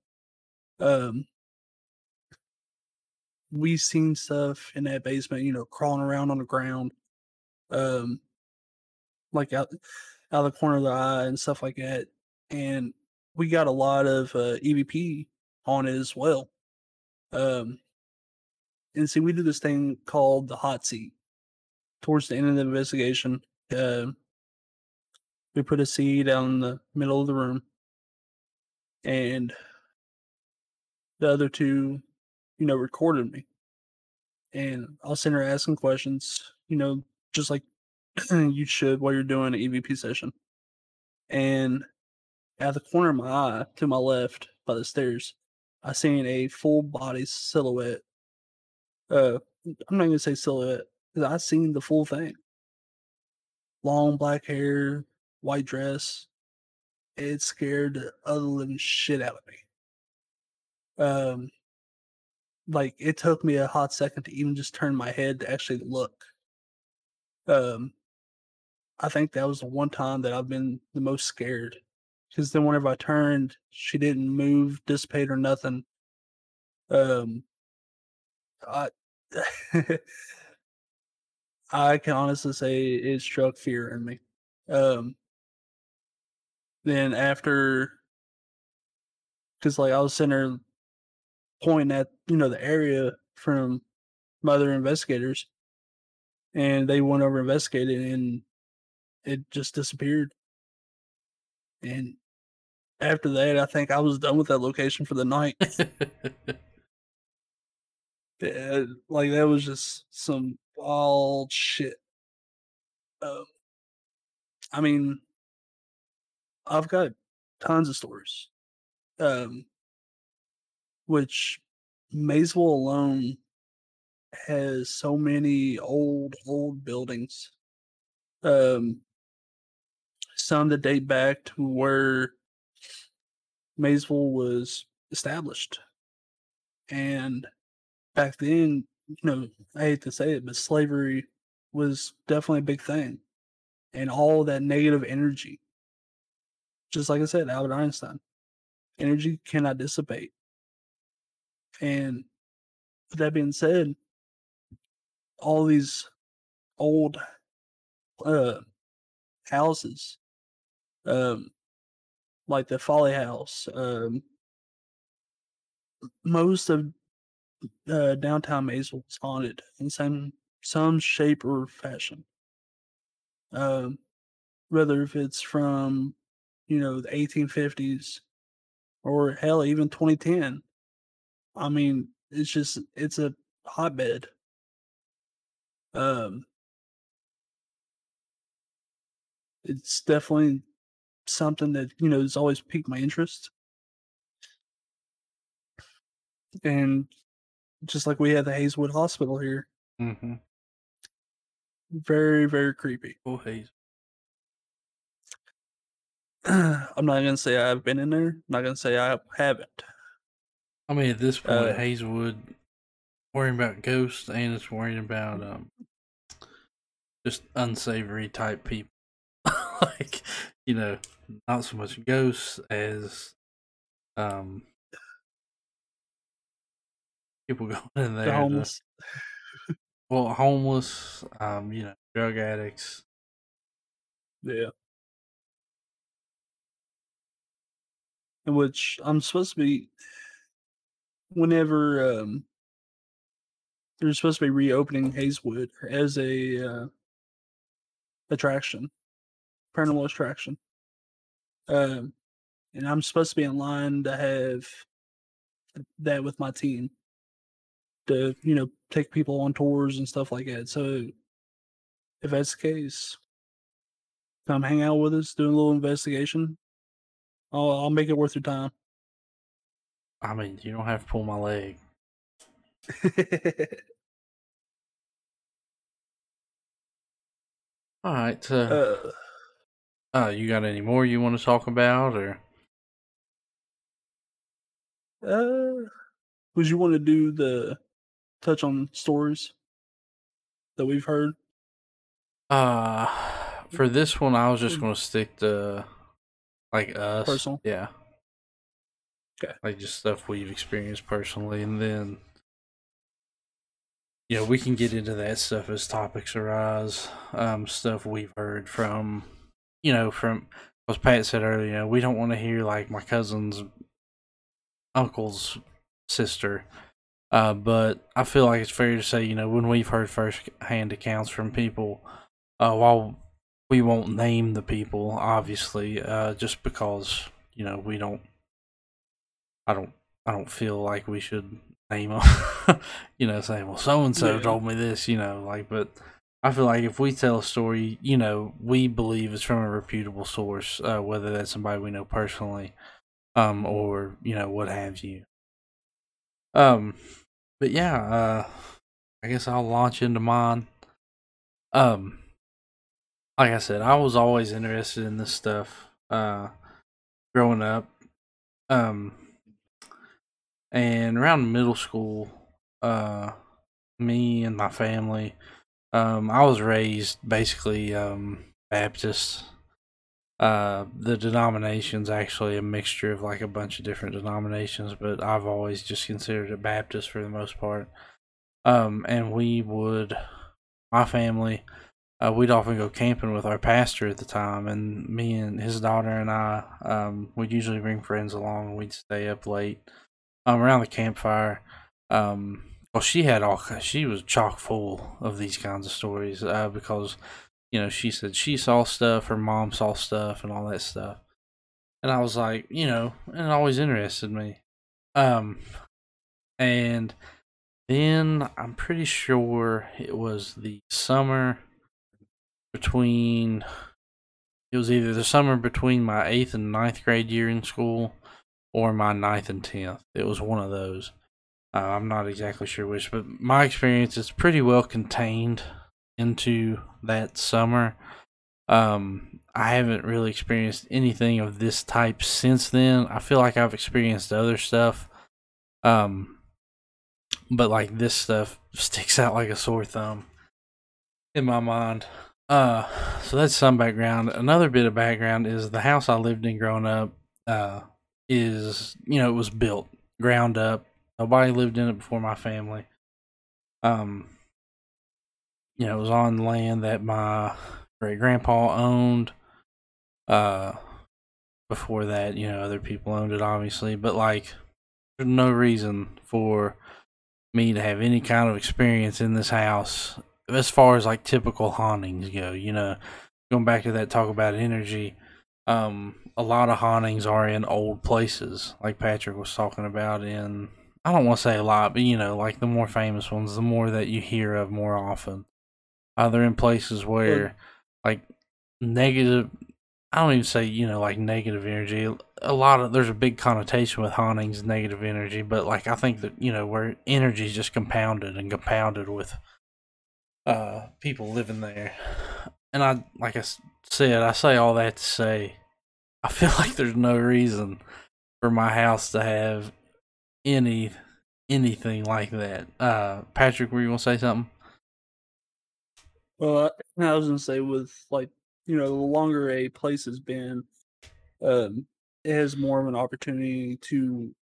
Um, we seen stuff in that basement, you know, crawling around on the ground, um, like out out of the corner of the eye and stuff like that. And we got a lot of uh, EVP on it as well. Um, and see, we do this thing called the hot seat. Towards the end of the investigation, uh, we put a seat down in the middle of the room, and the other two, you know, recorded me. And I'll sitting there asking questions, you know, just like you should while you're doing an EVP session. And at the corner of my eye to my left by the stairs, I seen a full body silhouette. Uh, I'm not gonna say silhouette because I seen the full thing. Long black hair, white dress. It scared the other living shit out of me. Um, like it took me a hot second to even just turn my head to actually look. Um, I think that was the one time that I've been the most scared. Because then whenever I turned, she didn't move, dissipate, or nothing. Um, I I can honestly say it struck fear in me. Um, then after, because like I was sitting there pointing at you know the area from my other investigators, and they went over investigated, and it just disappeared. And after that, I think I was done with that location for the night. Yeah, like that was just some wild shit. Um, I mean, I've got tons of stories. Um, which Maysville alone has so many old, old buildings. Um, some that date back to where Maysville was established. And back then, you know, I hate to say it, but slavery was definitely a big thing. And all that negative energy, just like I said, Albert Einstein, energy cannot dissipate. And with that being said, all these old uh, houses, um, like the Folly House, um, most of uh, downtown Maysville is haunted in some some shape or fashion. Um, whether if it's from you know the 1850s or hell even 2010. I mean, it's just it's a hotbed. Um, it's definitely something that you know has always piqued my interest. And just like we have the Hazelwood Hospital here, Mm-hmm. very very creepy. Oh, Hazel. I'm not gonna say I've been in there. I'm not gonna say I haven't. I mean, at this point, Uh, Hazelwood worrying about ghosts and it's worrying about um just unsavory type people. like, you know, not so much ghosts as um people going in there. The to- homeless. well, homeless, um, you know, drug addicts. Yeah. In which I'm supposed to be whenever um they're supposed to be reopening Hazelwood as a uh attraction. Paranormal attraction. Um and I'm supposed to be in line to have that with my team. To, you know, take people on tours and stuff like that. So if that's the case, come hang out with us, do a little investigation. I'll I'll make it worth your time. I mean, you don't have to pull my leg. All right. So, uh, uh, you got any more you want to talk about, or uh, would you want to do the touch on stories that we've heard? uh, for this one, I was just Mm. gonna stick to like us, Personal? yeah. 'Kay. Like just stuff we've experienced personally, and then you know we can get into that stuff as topics arise. Um, stuff we've heard from, you know, from as Pat said earlier, you know, we don't want to hear like my cousin's uncle's sister. Uh, but I feel like it's fair to say, you know, when we've heard first hand accounts from people, uh, while we won't name the people, obviously, uh, just because, you know, we don't, I don't, I don't feel like we should name them, you know, saying, well, so and so told me this, you know, like, but I feel like if we tell a story, you know, we believe it's from a reputable source, uh, whether that's somebody we know personally, um, or, you know, what have you. Um, but yeah, uh, I guess I'll launch into mine. Um, like I said, I was always interested in this stuff, uh, growing up. Um, and around middle school, uh, me and my family, um, I was raised basically, um, Baptist. Uh, the denomination's actually a mixture of like a bunch of different denominations, but I've always just considered it Baptist for the most part. Um, and we would, my family, uh, we'd often go camping with our pastor at the time, and me and his daughter and I, um, we'd usually bring friends along. We'd stay up late, um, around the campfire. Um, well, she had all, she was chock full of these kinds of stories, uh, because, you know, she said she saw stuff, her mom saw stuff, and all that stuff. And I was like, you know, and it always interested me. Um, and then I'm pretty sure it was the summer between it was either the summer between my eighth and ninth grade year in school or my ninth and tenth. It was one of those. Uh, I'm not exactly sure which, but my experience is pretty well contained into that summer. Um, I haven't really experienced anything of this type since then. I feel like I've experienced other stuff. Um, but like this stuff sticks out like a sore thumb in my mind. Uh, so that's some background. Another bit of background is the house I lived in growing up. Uh, is you know it was built ground up. Nobody lived in it before my family. Um, you know it was on land that my great grandpa owned. Uh, before that, you know, other people owned it, obviously, but like there's no reason for me to have any kind of experience in this house as far as like typical hauntings go. You know, going back to that talk about energy, um, a lot of hauntings are in old places, like Patrick was talking about in. I don't want to say a lot, but you know, like the more famous ones, the more that you hear of more often. Uh, they're in places where, like, negative. I don't even say you know like negative energy. A lot of there's a big connotation with hauntings, negative energy, but like I think that you know where energy is just compounded and compounded with uh people living there. And I like I said, I say all that to say I feel like there's no reason for my house to have any anything like that. Uh Patrick, were you gonna say something? Well, I, I was gonna say with like you know the longer a place has been, um, it has more of an opportunity to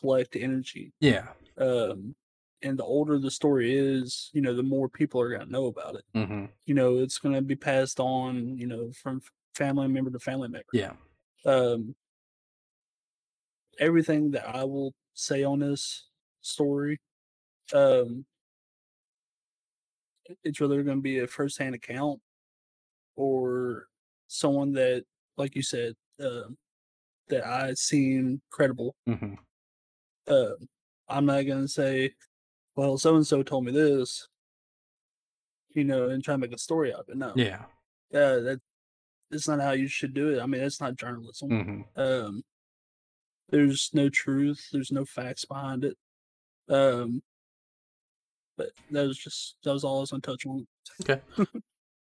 collect energy. Yeah. Um, and the older the story is, you know, the more people are gonna know about it. Mm-hmm. You know, it's gonna be passed on, you know, from family member to family member. Yeah. Um, everything that I will say on this story, um, it's whether going to be a first-hand account or someone that, like you said, uh, that I seem credible. Mm-hmm. Uh, I'm not going to say, well, so and so told me this, you know, and try to make a story out of it. No. Yeah. Uh, that that's not how you should do it. I mean, that's not journalism. Mm-hmm. Um, there's no truth. There's no facts behind it. Um, but that was just that was all I was gonna touch on. Okay.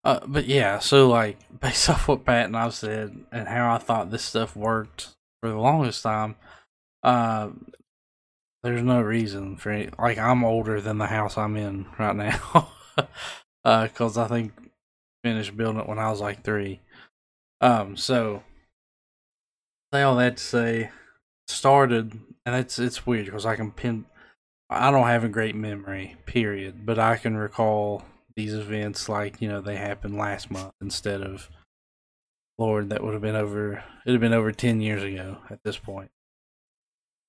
uh, but yeah, so like based off what Pat and I said and how I thought this stuff worked for the longest time, uh, there's no reason for any. Like I'm older than the house I'm in right now, because uh, I think finished building it when I was like three. Um, so say all that to say, started, and it's it's weird because I can pin. I don't have a great memory, period, but I can recall these events like you know they happened last month instead of Lord, that would have been over. It'd have been over ten years ago at this point.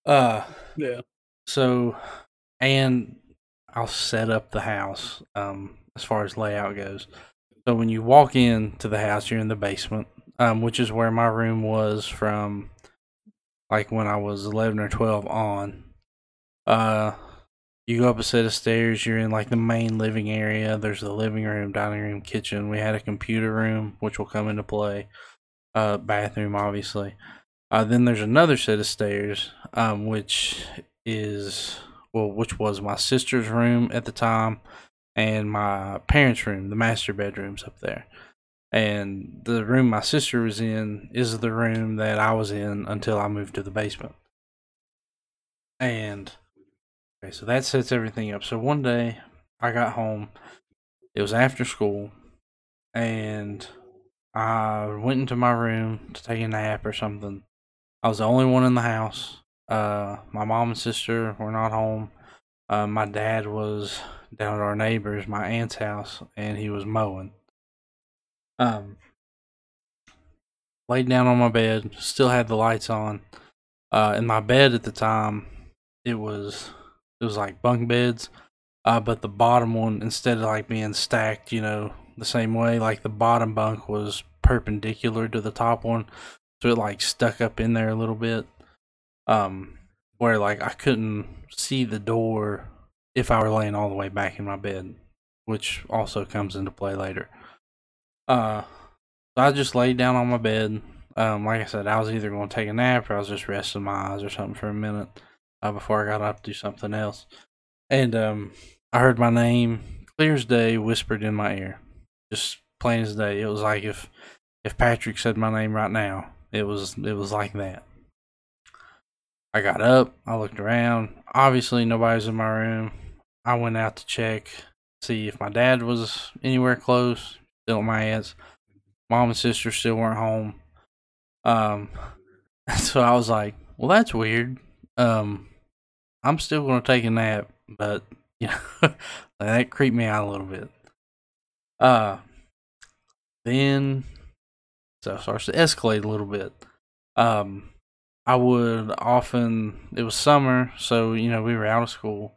Uh, yeah. So, and I'll set up the house um, as far as layout goes. So when you walk into the house, you're in the basement, um, which is where my room was from, like when I was eleven or twelve on. Uh, you go up a set of stairs. You're in like the main living area. There's the living room, dining room, kitchen. We had a computer room, which will come into play. Uh, bathroom, obviously. Uh, then there's another set of stairs, um, which is well, which was my sister's room at the time and my parents' room, the master bedrooms up there. And the room my sister was in is the room that I was in until I moved to the basement. And okay, so that sets everything up. So one day I got home, it was after school, and I went into my room to take a nap or something. I was the only one in the house. Uh, my mom and sister were not home. Uh, my dad was down at our neighbor's, my aunt's house, and he was mowing. Um, laid down on my bed, still had the lights on. Uh, in my bed at the time, it was it was like bunk beds, uh, but the bottom one instead of like being stacked, you know, the same way, like the bottom bunk was perpendicular to the top one, so it like stuck up in there a little bit. Um, where like I couldn't see the door if I were laying all the way back in my bed, which also comes into play later. Uh, so I just laid down on my bed. Um, like I said, I was either going to take a nap or I was just resting my eyes or something for a minute uh, before I got up to do something else. And um, I heard my name clear as day whispered in my ear, just plain as day. It was like if if Patrick said my name right now, it was it was like that. I got up, I looked around. Obviously, nobody's in my room. I went out to check, see if my dad was anywhere close. Still my aunt's. Mom and sister still weren't home. Um, so I was like, "Well, that's weird." Um, I'm still gonna take a nap, but you know, that creeped me out a little bit. Uh, then it starts to escalate a little bit. Um, I would often, it was summer, so, you know, we were out of school.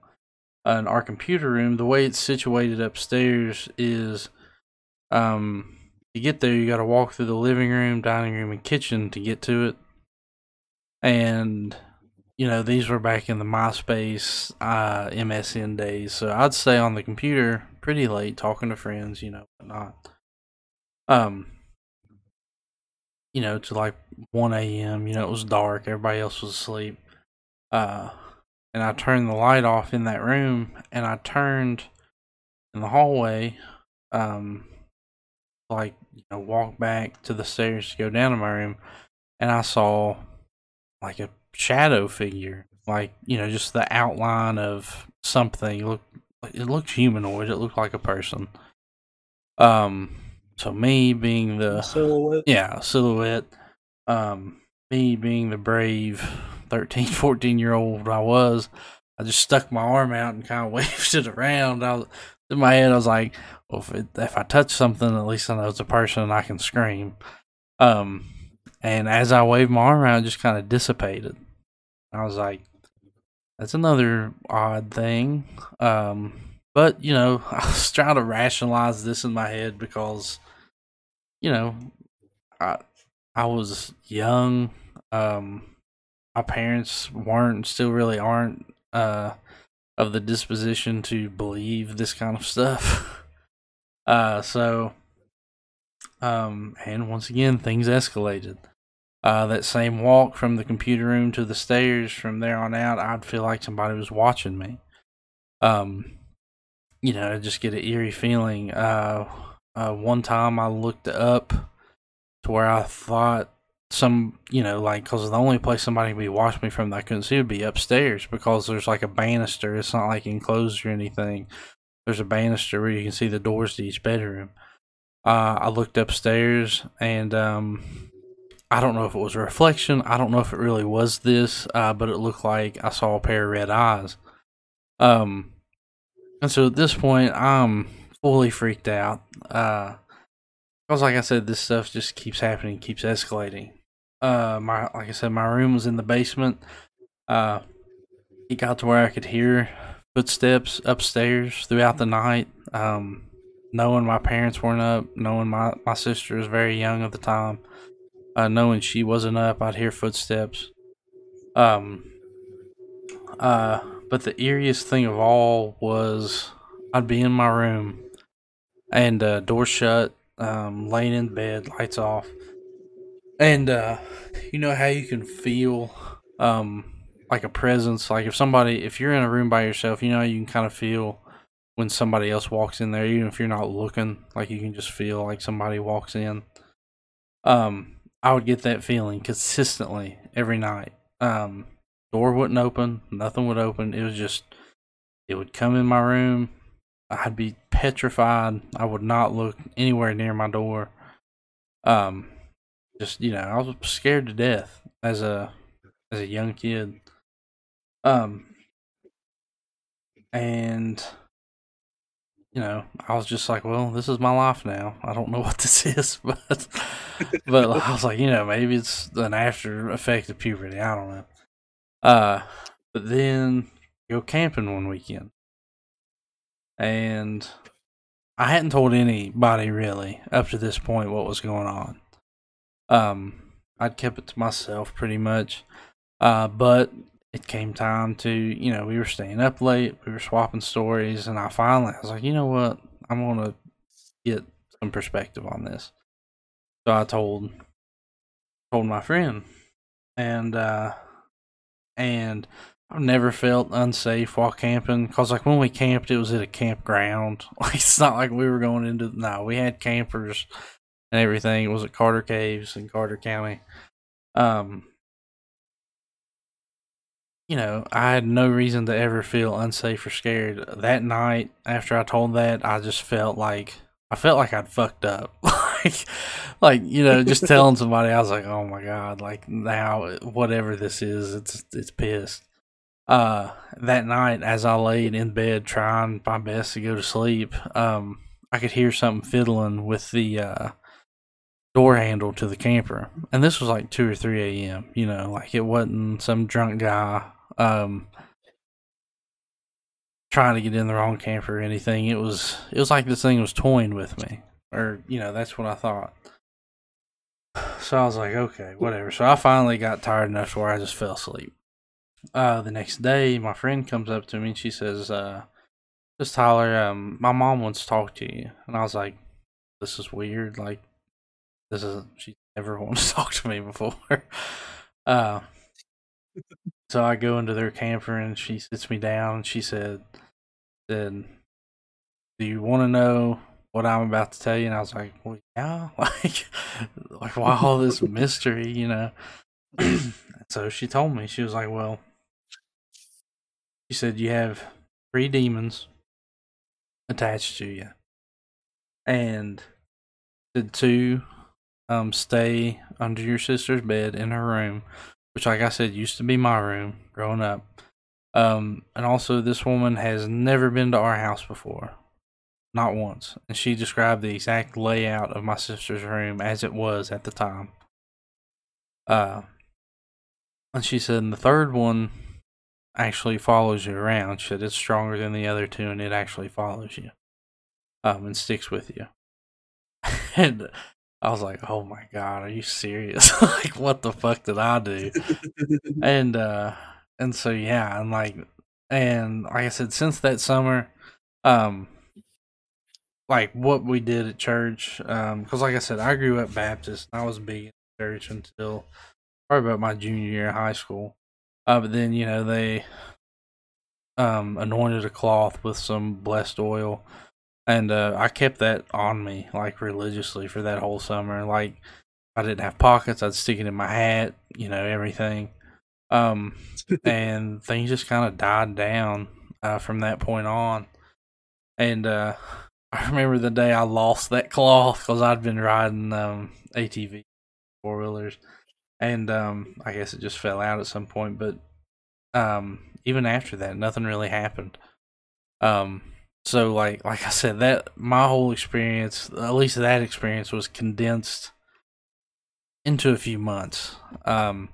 And our computer room, the way it's situated upstairs is, um, to get there, you got to walk through the living room, dining room, and kitchen to get to it. And, you know, these were back in the MySpace, uh, MSN days. So I'd stay on the computer pretty late talking to friends, you know, whatnot. Um, you know, to like 1 a.m. You know, it was dark. Everybody else was asleep. Uh, and I turned the light off in that room and I turned in the hallway, um, like, you know, walk back to the stairs to go down to my room. And I saw like a shadow figure, like, you know, just the outline of something. It looked, it looked humanoid. It looked like a person. Um, so me being the silhouette. Yeah, silhouette. Um, me being the brave 13, 14 year old I was, I just stuck my arm out and kind of waved it around. I was, in my head, I was like, well, if, it, if I touch something, at least I know it's a person and I can scream. Um, and as I waved my arm around, it just kind of dissipated. I was like, that's another odd thing. Um, but, you know, I was trying to rationalize this in my head because you know, I I was young. Um, my parents weren't, still really aren't, uh, of the disposition to believe this kind of stuff. uh, so, um, and once again, things escalated. Uh, that same walk from the computer room to the stairs, from there on out, I'd feel like somebody was watching me. Um, you know, I just get an eerie feeling. Uh, uh, one time I looked up to where I thought some, you know, like, because the only place somebody would be watching me from that I couldn't see would be upstairs because there's like a banister. It's not like enclosed or anything. There's a banister where you can see the doors to each bedroom. Uh, I looked upstairs and um, I don't know if it was a reflection. I don't know if it really was this, uh, but it looked like I saw a pair of red eyes. Um, and so at this point, I'm fully freaked out. Uh, because like I said, this stuff just keeps happening, keeps escalating. Uh, my like I said, my room was in the basement. Uh, it got to where I could hear footsteps upstairs throughout the night. Um, knowing my parents weren't up, knowing my my sister was very young at the time, uh, knowing she wasn't up, I'd hear footsteps. Um, uh, but the eeriest thing of all was I'd be in my room and uh, door shut, um, laying in bed, lights off, and uh, you know how you can feel um, like a presence. Like if somebody, if you're in a room by yourself, you know you can kind of feel when somebody else walks in there, even if you're not looking. Like you can just feel like somebody walks in. Um, I would get that feeling consistently every night. Um, door wouldn't open, nothing would open. It was just, it would come in my room I'd be petrified. I would not look anywhere near my door. Um, just you know, I was scared to death as a as a young kid. Um, and you know, I was just like, well, this is my life now. I don't know what this is, but but I was like, you know, maybe it's an after effect of puberty. I don't know. Uh, but then go camping one weekend and I hadn't told anybody really up to this point what was going on. Um, I'd kept it to myself pretty much. Uh, but it came time to, you know, we were staying up late, we were swapping stories, and I finally I was like, you know what, I'm gonna get some perspective on this. So I told told my friend, and uh, and I've never felt unsafe while camping because, like, when we camped, it was at a campground. Like, it's not like we were going into no. We had campers and everything. It was at Carter Caves in Carter County. Um, you know, I had no reason to ever feel unsafe or scared. That night, after I told that, I just felt like I felt like I'd fucked up. like, like you know, just telling somebody, I was like, oh my god, like now, whatever this is, it's it's pissed uh, that night as I laid in bed trying my best to go to sleep, um, I could hear something fiddling with the uh, door handle to the camper, and this was like two or three a.m. You know, like it wasn't some drunk guy um, trying to get in the wrong camper or anything. It was it was like this thing was toying with me, or you know, that's what I thought. So I was like, okay, whatever. So I finally got tired enough to where I just fell asleep. Uh, the next day, my friend comes up to me and she says, uh, "Just Tyler, um, my mom wants to talk to you." And I was like, "This is weird. Like, this is she never wanted to talk to me before." uh, so I go into their camper and she sits me down and she said, "Said, do you want to know what I'm about to tell you?" And I was like, "Well, yeah, like, like why all this mystery, you know?" so she told me she was like, "Well." She said you have three demons attached to you, and the two um stay under your sister's bed in her room, which, like I said, used to be my room growing up. Um, and also this woman has never been to our house before, not once, and she described the exact layout of my sister's room as it was at the time. Uh, and she said, and the third one actually follows you around. Shit, it's stronger than the other two, and it actually follows you, um, and sticks with you. and I was like, "Oh my god, are you serious? like, what the fuck did I do?" and uh, and so yeah, and like, and like I said, since that summer, um, like what we did at church, um, because like I said, I grew up Baptist. I was big in church until probably about my junior year of high school. Uh, but then you know they um, anointed a cloth with some blessed oil, and uh, I kept that on me like religiously for that whole summer. Like I didn't have pockets, I'd stick it in my hat, you know, everything. Um, and things just kind of died down uh, from that point on. And uh, I remember the day I lost that cloth because I'd been riding um, ATV four wheelers and um, I guess it just fell out at some point. But um, even after that, nothing really happened. Um, so like like I said, that my whole experience, at least that experience, was condensed into a few months. Um,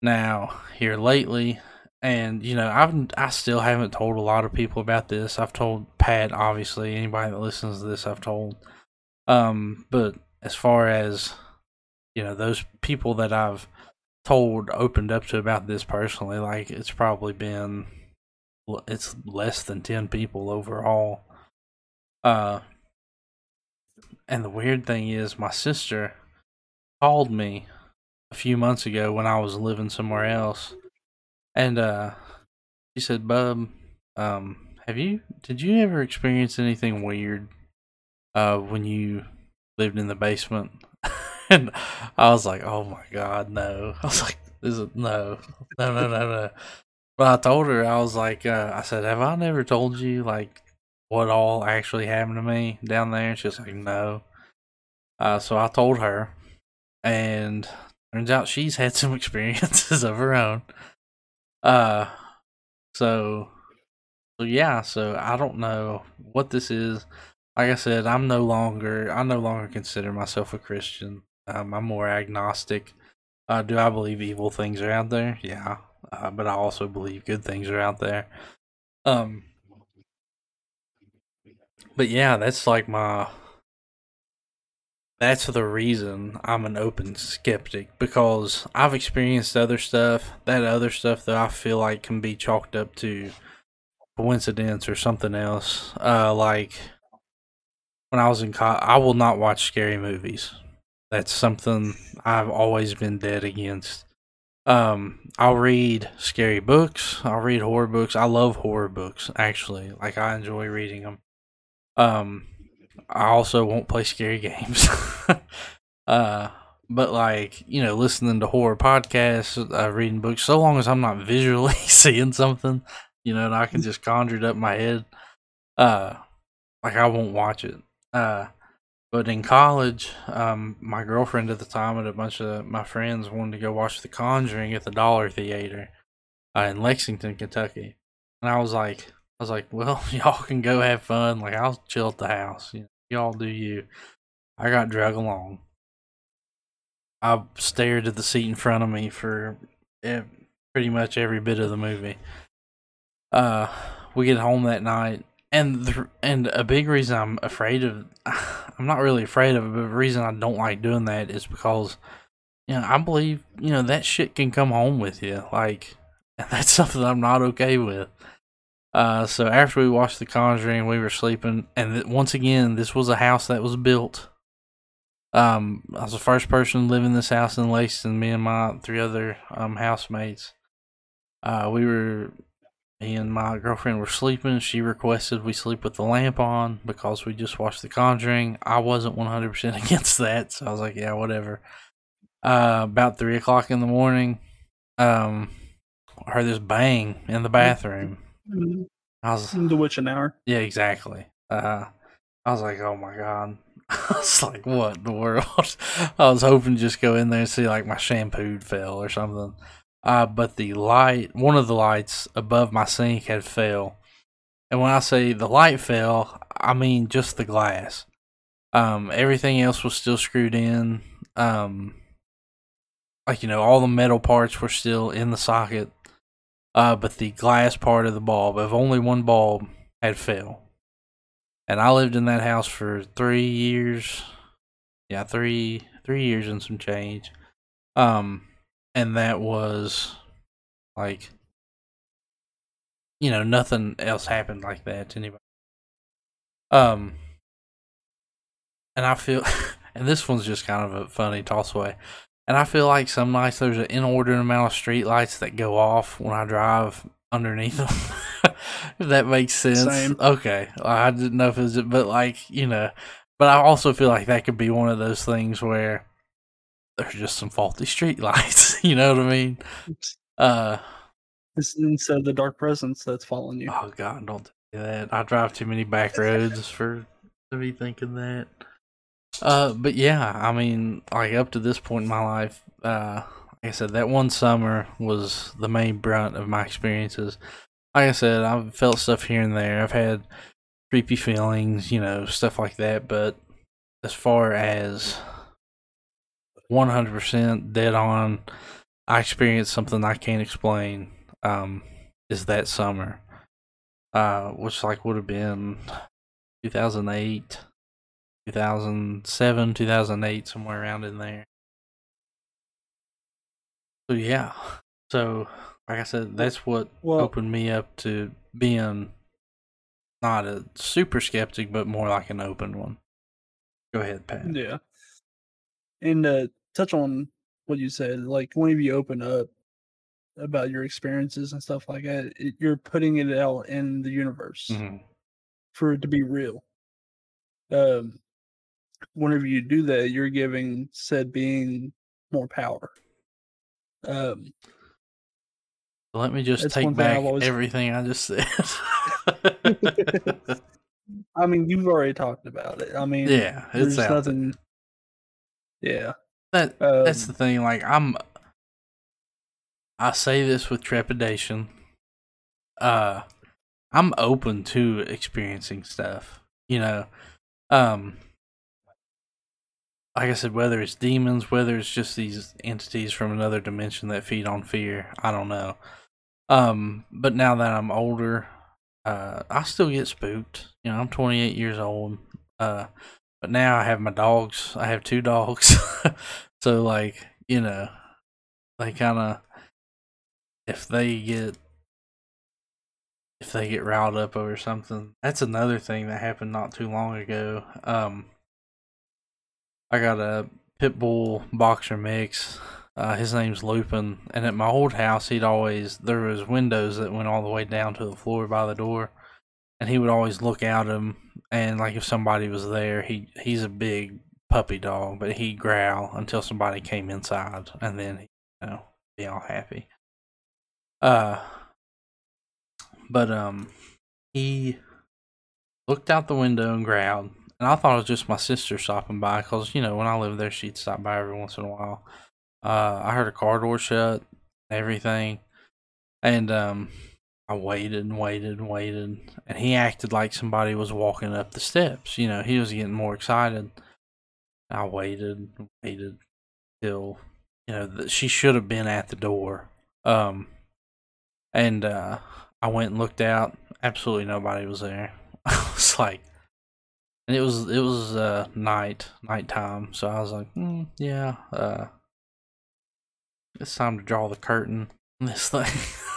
now here lately, and you know, I've I still haven't told a lot of people about this. I've told Pat, obviously, anybody that listens to this, I've told. Um, but as far as you know those people that I've told opened up to about this personally, like it's probably been it's less than 10 people overall. Uh and the weird thing is my sister called me a few months ago when I was living somewhere else. And uh she said, "Bub, um have you did you ever experience anything weird uh when you lived in the basement?" and I was like, "Oh my god, no!" I was like, "This is no, no, no, no, no." But I told her, I was like, uh, "I said, have I never told you like what all actually happened to me down there?" And she was like, "No." Uh, so I told her, and turns out she's had some experiences of her own. Uh, so, so yeah, so I don't know what this is. Like I said, I'm no longer I no longer consider myself a Christian. Um, I'm more agnostic. Uh, do I believe evil things are out there? Yeah, uh, but I also believe good things are out there. Um, but yeah, that's like my. That's the reason I'm an open skeptic because I've experienced other stuff. That other stuff that I feel like can be chalked up to coincidence or something else. Uh, like when I was in college, I will not watch scary movies. That's something I've always been dead against. Um, I'll read scary books. I'll read horror books. I love horror books, actually. Like I enjoy reading them. Um, I also won't play scary games. uh, but like you know, listening to horror podcasts, uh, reading books. So long as I'm not visually seeing something, you know, and I can just conjure it up in my head. Uh, like I won't watch it. Uh, but in college, um, my girlfriend at the time and a bunch of my friends wanted to go watch The Conjuring at the Dollar Theater uh, in Lexington, Kentucky, and I was like, I was like, well, y'all can go have fun. Like I'll chill at the house. You know, y'all do you. I got drug along, I stared at the seat in front of me for ev- pretty much every bit of the movie. Uh, we get home that night, and and a big reason I'm afraid of, I'm not really afraid of it, but the reason I don't like doing that is because, you know, I believe you know that shit can come home with you, like, that's something I'm not okay with. Uh, so after we watched The Conjuring, we were sleeping, and th- once again, this was a house that was built. Um, I was the first person in this house in Lexington. Me and my three other um housemates. Uh, we were, and my girlfriend were sleeping. She requested we sleep with the lamp on because we just watched The Conjuring. I wasn't one hundred percent against that, so I was like, yeah, whatever. Uh, about three o'clock in the morning, um, I heard this bang in the bathroom. Mm, I was The Witching Hour. yeah, exactly. Uh, I was like, oh my god. I was like, what in the world? I was hoping to just go in there and see like my shampoo fell or something. Uh, but the light, one of the lights above my sink had fell. And when I say the light fell, I mean just the glass. Um, everything else was still screwed in. Um, like you know, all the metal parts were still in the socket. Uh, but the glass part of the bulb, of only one bulb, had fell. And I lived in that house for three years. Yeah, three three years and some change. Um, and that was like, you know, nothing else happened like that to anybody. Um, and I feel, and this one's just kind of a funny toss away. And I feel like some nights there's an inordinate amount of street lights that go off when I drive underneath them. if that makes sense. Same. Okay. I didn't know if it was, but like, you know, but I also feel like that could be one of those things where there's just some faulty street lights. you know what I mean? Uh, It's instead of the dark presence that's following you. oh God, don't me that. I drive too many back roads for to be thinking that. Uh, but yeah, I mean, like up to this point in my life, uh, like I said, that one summer was the main brunt of my experiences. Like I said, I've felt stuff here and there. I've had creepy feelings, you know, stuff like that. But as far as 100% dead on, I experienced something I can't explain. Um, is that summer, uh, which like would have been 2008, 2007, 2008, somewhere around in there. So yeah, so like I said, that's what Well- opened me up to being not a super skeptic, but more like an open one. Go ahead, Pat. Yeah. And uh, touch on what you said, like whenever you open up about your experiences and stuff like that, it, you're putting it out in the universe Mhm. for it to be real. Um, whenever you do that, you're giving said being more power. Um, Let me just take back always- everything I just said. I mean, you've already talked about it. I mean, yeah, it's nothing. Yeah. That Um, that's the thing. Like I'm, I say this with trepidation. Uh, I'm open to experiencing stuff. You know, um, like I said, whether it's demons, whether it's just these entities from another dimension that feed on fear, I don't know. Um, but now that I'm older, uh, I still get spooked. You know, I'm 28 years old. Uh, but now I have my dogs. I have two dogs. so like, you know, they kind of if they get if they get riled up over something. That's another thing that happened not too long ago. Um I got a pit bull boxer mix. Uh, his name's Lupin, and at my old house, he'd always there was windows that went all the way down to the floor by the door, and he would always look out them. And like if somebody was there, he he's a big puppy dog, but he'd growl until somebody came inside, and then he, you know be all happy. Uh, but um, he looked out the window and growled, and I thought it was just my sister stopping by because you know when I lived there, she'd stop by every once in a while. Uh, I heard a car door shut, everything, and um, I waited and waited and waited, and he acted like somebody was walking up the steps. You know, he was getting more excited. I waited, and waited, till you know that she should have been at the door. Um, and uh, I went and looked out. Absolutely nobody was there. I was like, and it was it was uh, night nighttime, so I was like, mm, yeah, uh, it's time to draw the curtain on this thing.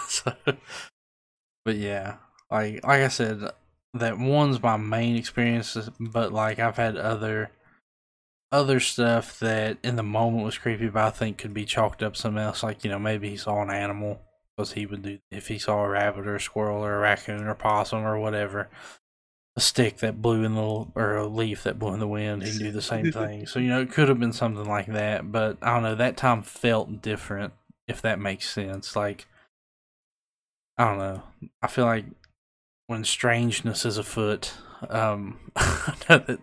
so, but yeah, like like I said, that one's my main experience, but like I've had other other stuff that in the moment was creepy, but I think could be chalked up something else. Like you know, maybe he saw an animal because he would do if he saw a rabbit or a squirrel or a raccoon or possum or whatever. A stick that blew in the or a leaf that blew in the wind, he'd do the same thing. So you know, it could have been something like that, but I don't know. That time felt different, if that makes sense. Like I don't know. I feel like when strangeness is afoot, um, I know that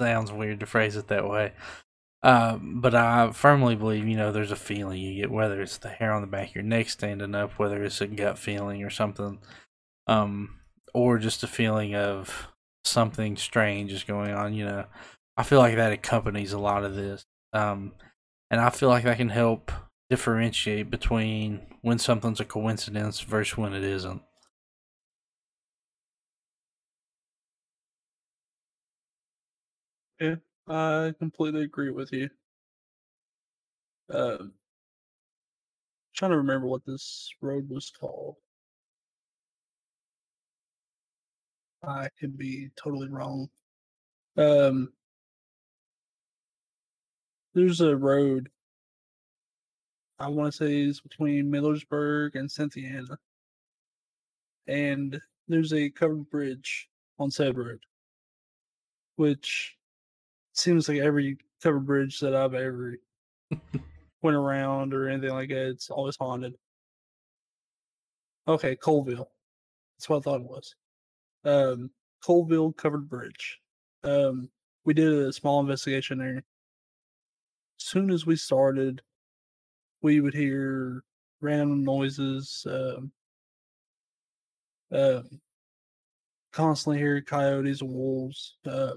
sounds weird to phrase it that way. Um, but I firmly believe, you know, there's a feeling you get, whether it's the hair on the back of your neck standing up, whether it's a gut feeling or something, um, or just a feeling of something strange is going on. You know, I feel like that accompanies a lot of this, um, and I feel like that can help differentiate between when something's a coincidence versus when it isn't. Yeah, I completely agree with you. Uh, trying to remember what this road was called. I could be totally wrong. Um, there's a road. I want to say is between Millersburg and Cynthiana, and there's a covered bridge on said road, which seems like every covered bridge that I've ever went around or anything like that, it's always haunted. Okay, Colville. That's what I thought it was. Um, Colville Covered Bridge. Um, we did a small investigation there. As soon as we started, we would hear random noises. Um, uh, constantly hear coyotes and wolves. Uh,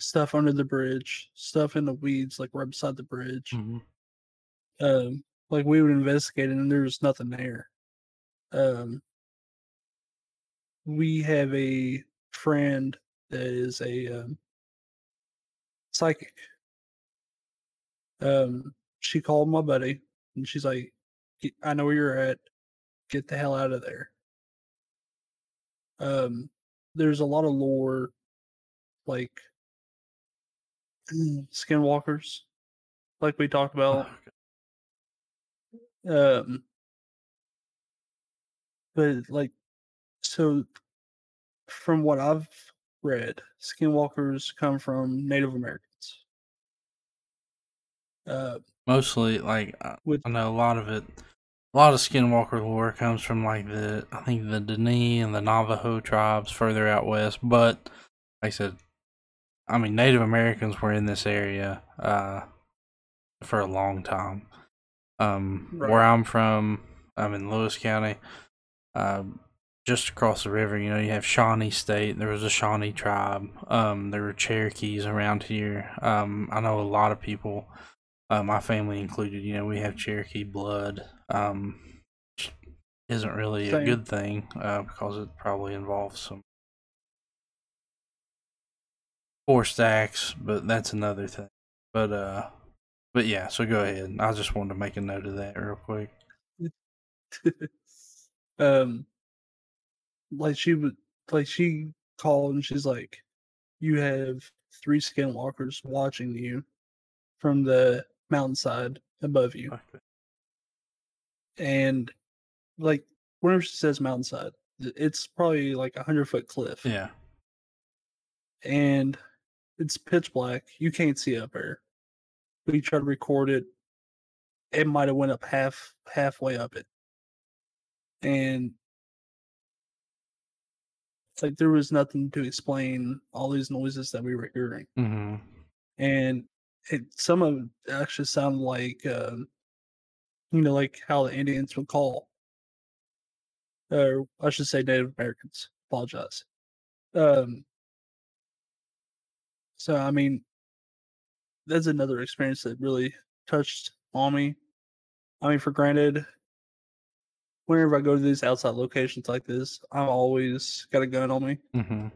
stuff under the bridge, stuff in the weeds, like right beside the bridge. Mhm. Um, like we would investigate it and there was nothing there. Um, we have a friend that is a um, psychic. Um, she called my buddy and she's like, I know where you're at. Get the hell out of there. Um, there's a lot of lore, like skinwalkers, like we talked about. Um, but like, so from what I've read, skinwalkers come from Native Americans. Uh, Mostly, like I with I know a lot of it. A lot of Skinwalker lore comes from like the I think the Dene and the Navajo tribes further out west. But like I said, I mean Native Americans were in this area uh, for a long time. Um, Right. Where I'm from, I'm in Lewis County. Uh, just across the river, you know, you have Shawnee State. There was a Shawnee tribe. Um, there were Cherokees around here. Um, I know a lot of people uh, my family included, you know, we have Cherokee blood. Um, which isn't really a good thing uh, because it probably involves some forced acts, but that's another thing. But uh, but yeah, so go ahead. I just wanted to make a note of that real quick. um like she would like she called and she's like you have three skinwalkers watching you from the mountainside above you Okay. and like whenever she says mountainside it's probably like a hundred foot cliff Yeah. and it's pitch black you can't see up there we try to record it it might have went up half halfway up it and it's like there was nothing to explain all these noises that we were hearing Mm-hmm. and it some of it actually sound like um you know like how the indians would call or i should say native americans apologize um so i mean that's another experience that really touched on me. I mean, for granted, whenever I go to these outside locations like this, I've always got a gun on me Mm-hmm.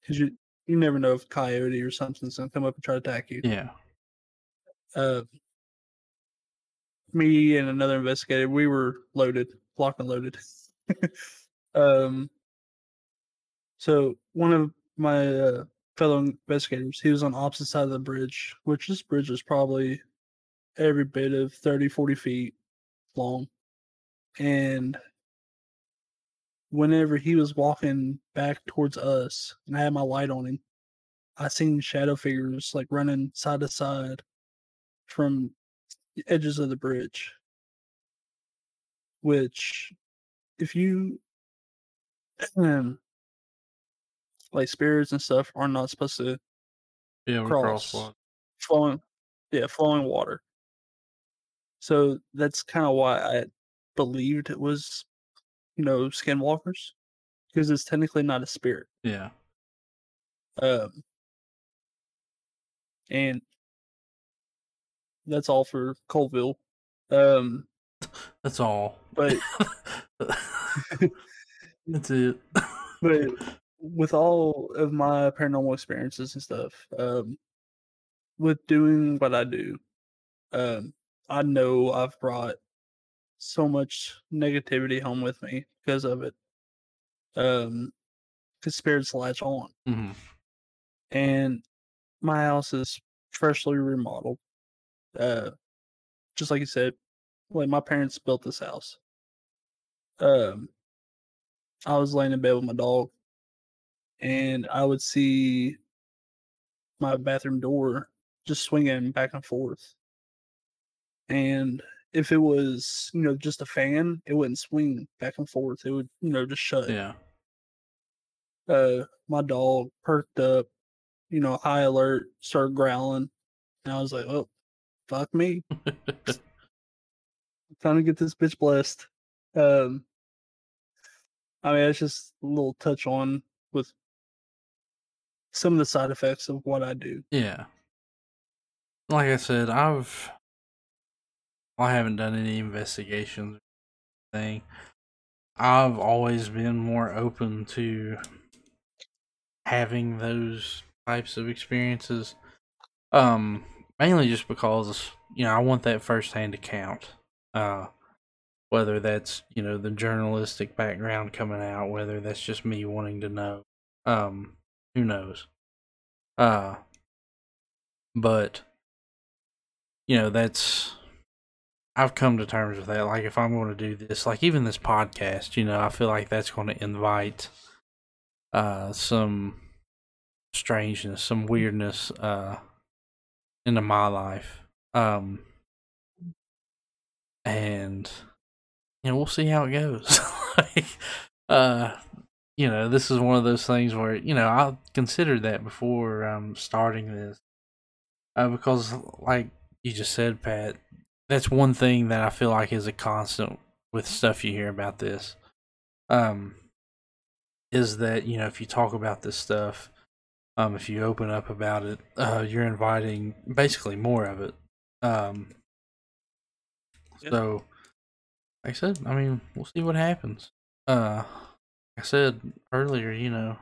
because you you never know if coyote or something's gonna come up and try to attack you. Yeah. Uh, me and another investigator, we were loaded, locked and loaded. um, so one of my uh, fellow investigators, he was on opposite side of the bridge, which this bridge is probably every bit of 30, 40 feet long. And whenever he was walking back towards us, and I had my light on him, I seen shadow figures like running side to side from the edges of the bridge. Which, if you um, like spirits and stuff are not supposed to Yeah. Cross cross flowing, yeah, flowing water. So that's kind of why I believed it was, you know, skinwalkers, because it's technically not a spirit. Yeah. Um, and that's all for Colville. Um, That's all. but That's it. but with all of my paranormal experiences and stuff, um, with doing what I do, um, I know I've brought so much negativity home with me because of it. Um, because spirits latch on, hmm and my house is freshly remodeled. Uh, just like you said, like my parents built this house. Um, I was laying in bed with my dog, and I would see my bathroom door just swinging back and forth. And if it was, you know, just a fan, it wouldn't swing back and forth. It would, you know, just shut. Yeah. Uh, my dog perked up, you know, high alert, started growling, and I was like, "Oh, fuck me! Time to get this bitch blessed." Um, I mean, it's just a little touch on with some of the side effects of what I do. Yeah. Like I said, I've I haven't done any investigations or thing. I've always been more open to having those types of experiences. Um mainly just because you know, I want that firsthand account. Uh whether that's, you know, the journalistic background coming out, whether that's just me wanting to know. Um who knows. Uh but you know that's I've come to terms with that. Like if I'm going to do this, like even this podcast, you know, I feel like that's going to invite uh some strangeness, some weirdness uh into my life. Um and you know, we'll see how it goes. like uh you know, this is one of those things where, you know, I considered that before um starting this. Uh because like you just said, Pat, that's one thing that I feel like is a constant with stuff you hear about this. Um, is that you know if you talk about this stuff, um, if you open up about it, uh, you're inviting basically more of it. Um, Yeah. so, like I said, I mean, we'll see what happens. Uh, like I said earlier, you know,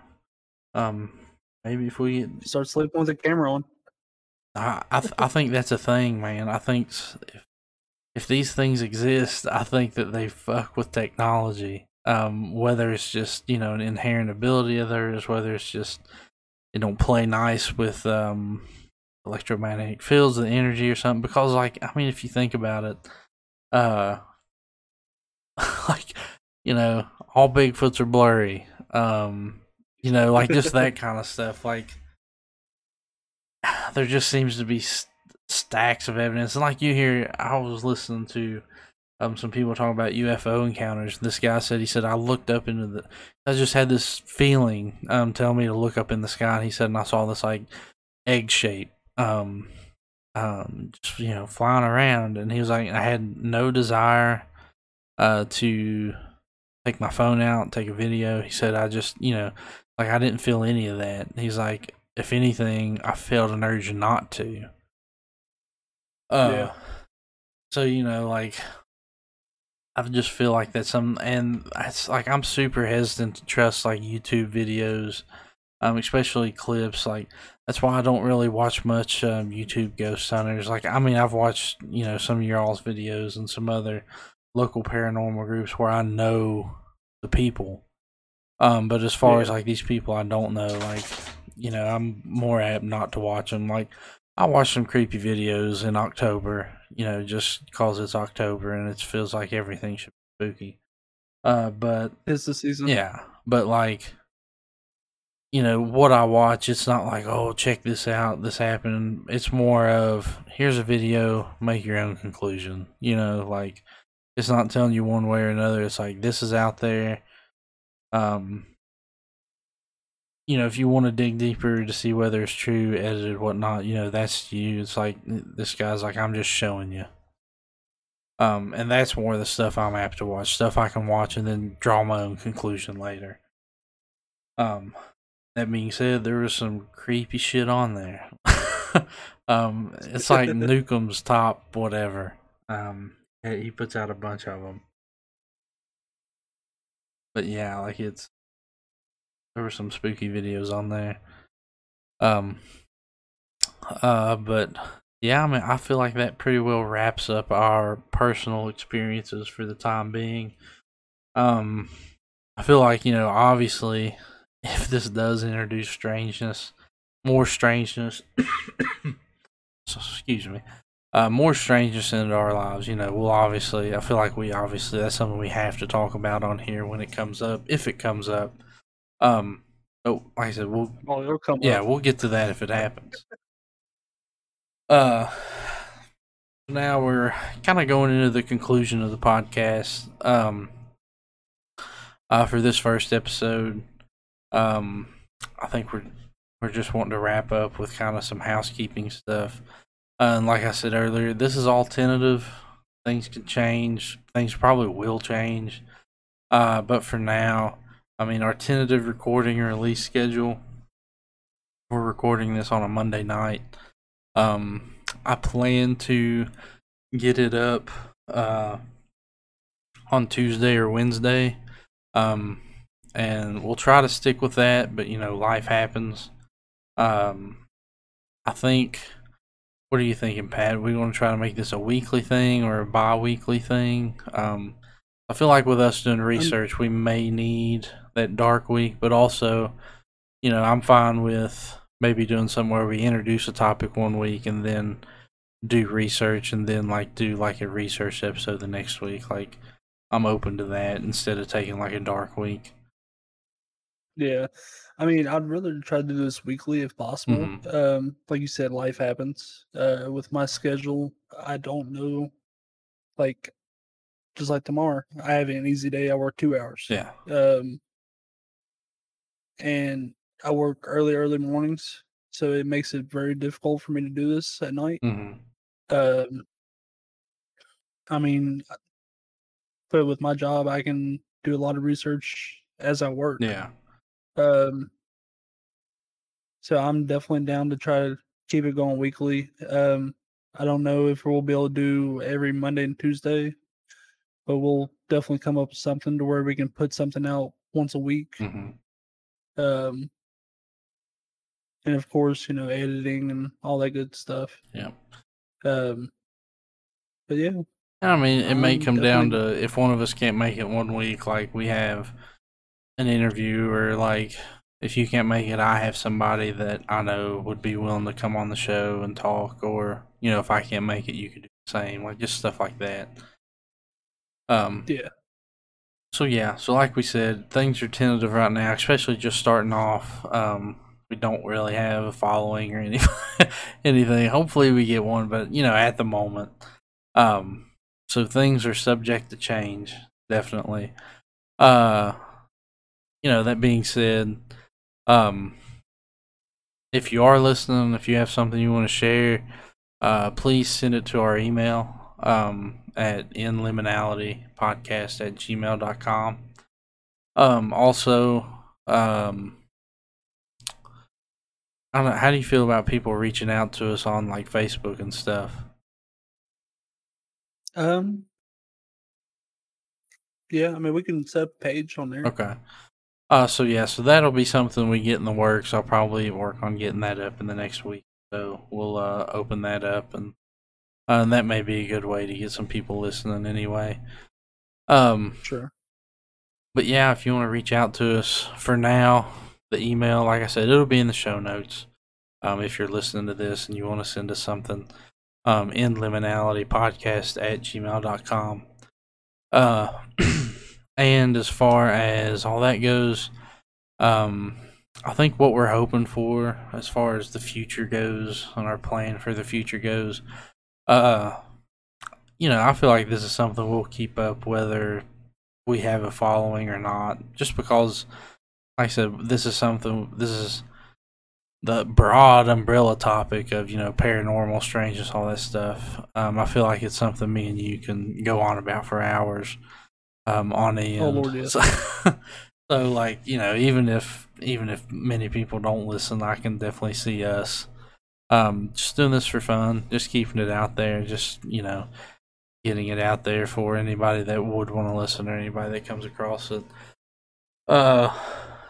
um, maybe if we get Start sleeping with the camera on. I I, th- I think that's a thing, man. I think if if these things exist, I think that they fuck with technology. Um, whether it's just you know an inherent ability of theirs, whether it's just it don't play nice with um electromagnetic fields, and energy or something. Because like I mean, if you think about it, uh, like you know, all Bigfoots are blurry. Um, you know, like just that kind of stuff. Like there just seems to be st- stacks of evidence. And like you hear, I was listening to um some people talking about UFO encounters. This guy said he said I looked up into the. I just had this feeling um tell me to look up in the sky. And he said, and I saw this like egg shape um um just you know flying around. And he was like, I had no desire uh to take my phone out take a video. He said I just you know like I didn't feel any of that. He's like, if anything, I felt an urge not to. Uh, Yeah. So you know, like, I just feel like that's some, and it's like I'm super hesitant to trust like YouTube videos, um, especially clips. Like that's why I don't really watch much um, YouTube ghost hunters. Like, I mean, I've watched you know some of your all's videos and some other local paranormal groups where I know the people. Um, but as far Yeah. as like these people I don't know, like you know, I'm more apt not to watch them. Like I watched some creepy videos in October, you know, just because it's October and it feels like everything should be spooky. Uh, but It's the season. yeah, but like, you know, what I watch, it's not like, oh, check this out, this happened. It's more of, here's a video, make your own conclusion. You know, like, it's not telling you one way or another. It's like, this is out there. Um, you know, if you want to dig deeper to see whether it's true, edited, whatnot, you know, that's you. It's like, this guy's like, I'm just showing you. Um, and that's more the stuff I'm apt to watch. Stuff I can watch and then draw my own conclusion later. Um, that being said, there was some creepy shit on there. um, it's like Newcomb's top whatever. Um, he puts out a bunch of them. But yeah, like it's there were some spooky videos on there. Um, uh, but yeah, I mean, I feel like that pretty well wraps up our personal experiences for the time being. Um, I feel like, you know, obviously, if this does introduce strangeness, more strangeness, so, excuse me, uh, more strangeness into our lives, you know, we'll obviously, I feel like we obviously, that's something we have to talk about on here when it comes up, if it comes up. Um, oh, like I said, we'll Oh, it'll come yeah, up. we'll get to that if it happens. Uh, now we're kind of going into the conclusion of the podcast. Um, uh, for this first episode, um, I think we're we're just wanting to wrap up with kind of some housekeeping stuff. Uh, and like I said earlier, this is all tentative. Things can change. Things probably will change. Uh, but for now, I mean, our tentative recording and release schedule we're recording this on a Monday night. Um, I plan to get it up uh, on Tuesday or Wednesday. Um, and we'll try to stick with that, but you know, life happens. Um, I think. What are you thinking, Pat? Are we going to try to make this a weekly thing or a bi-weekly thing? Um, I feel like with us doing research, we may need that dark week, but also, you know, I'm fine with maybe doing something where we introduce a topic one week and then do research and then like do like a research episode the next week. Like, I'm open to that instead of taking like a dark week. Yeah. I mean, I'd rather try to do this weekly if possible. Mhm. Um, like you said, life happens. Uh, with my schedule, I don't know. Like, just like tomorrow, I have an easy day. I work two hours. Yeah. Um, and I work early, early mornings, so it makes it very difficult for me to do this at night. hmm Um, I mean, but with my job, I can do a lot of research as I work. Yeah. Um, so I'm definitely down to try to keep it going weekly. Um, I don't know if we'll be able to do every Monday and Tuesday, but we'll definitely come up with something to where we can put something out once a week. hmm Um, and of course, you know, editing and all that good stuff. Yeah. Um, but yeah, I mean, it may Um, come down to if one of us can't make it one week, like we have an interview, or like if you can't make it, I have somebody that I know would be willing to come on the show and talk, or you know, if I can't make it, you could do the same, like just stuff like that. Um, yeah, so yeah, so like we said, things are tentative right now, especially just starting off. Um, we don't really have a following or any anything. Hopefully, we get one, but you know, at the moment, um, so things are subject to change, definitely. Uh, you know, that being said, um, if you are listening, if you have something you want to share, uh, please send it to our email um, at inliminalitypodcast at gmail.com. Um, also, um, I don't know, how do you feel about people reaching out to us on like Facebook and stuff? Um. Yeah, I mean, we can set a page on there. Okay. Uh, so yeah, so that'll be something we get in the works. I'll probably work on getting that up in the next week. So we'll uh, open that up, and uh, and that may be a good way to get some people listening anyway. Um, Sure. but yeah, if you want to reach out to us for now, the email, like I said, it'll be in the show notes. Um, if you're listening to this and you want to send us something, um, in liminality podcast at gmail.com. Uh, and as far as all that goes, um, I think what we're hoping for, as far as the future goes, and our plan for the future goes, uh, you know, I feel like this is something we'll keep up whether we have a following or not. Just because, like I said, this is something. This is the broad umbrella topic of you know paranormal, strangeness, all that stuff. Um, I feel like it's something me and you can go on about for hours. Um, on end. Oh, Lord, yes. So, so, like you know, even if even if many people don't listen, I can definitely see us um, just doing this for fun, just keeping it out there, just you know, getting it out there for anybody that would want to listen or anybody that comes across it. Uh,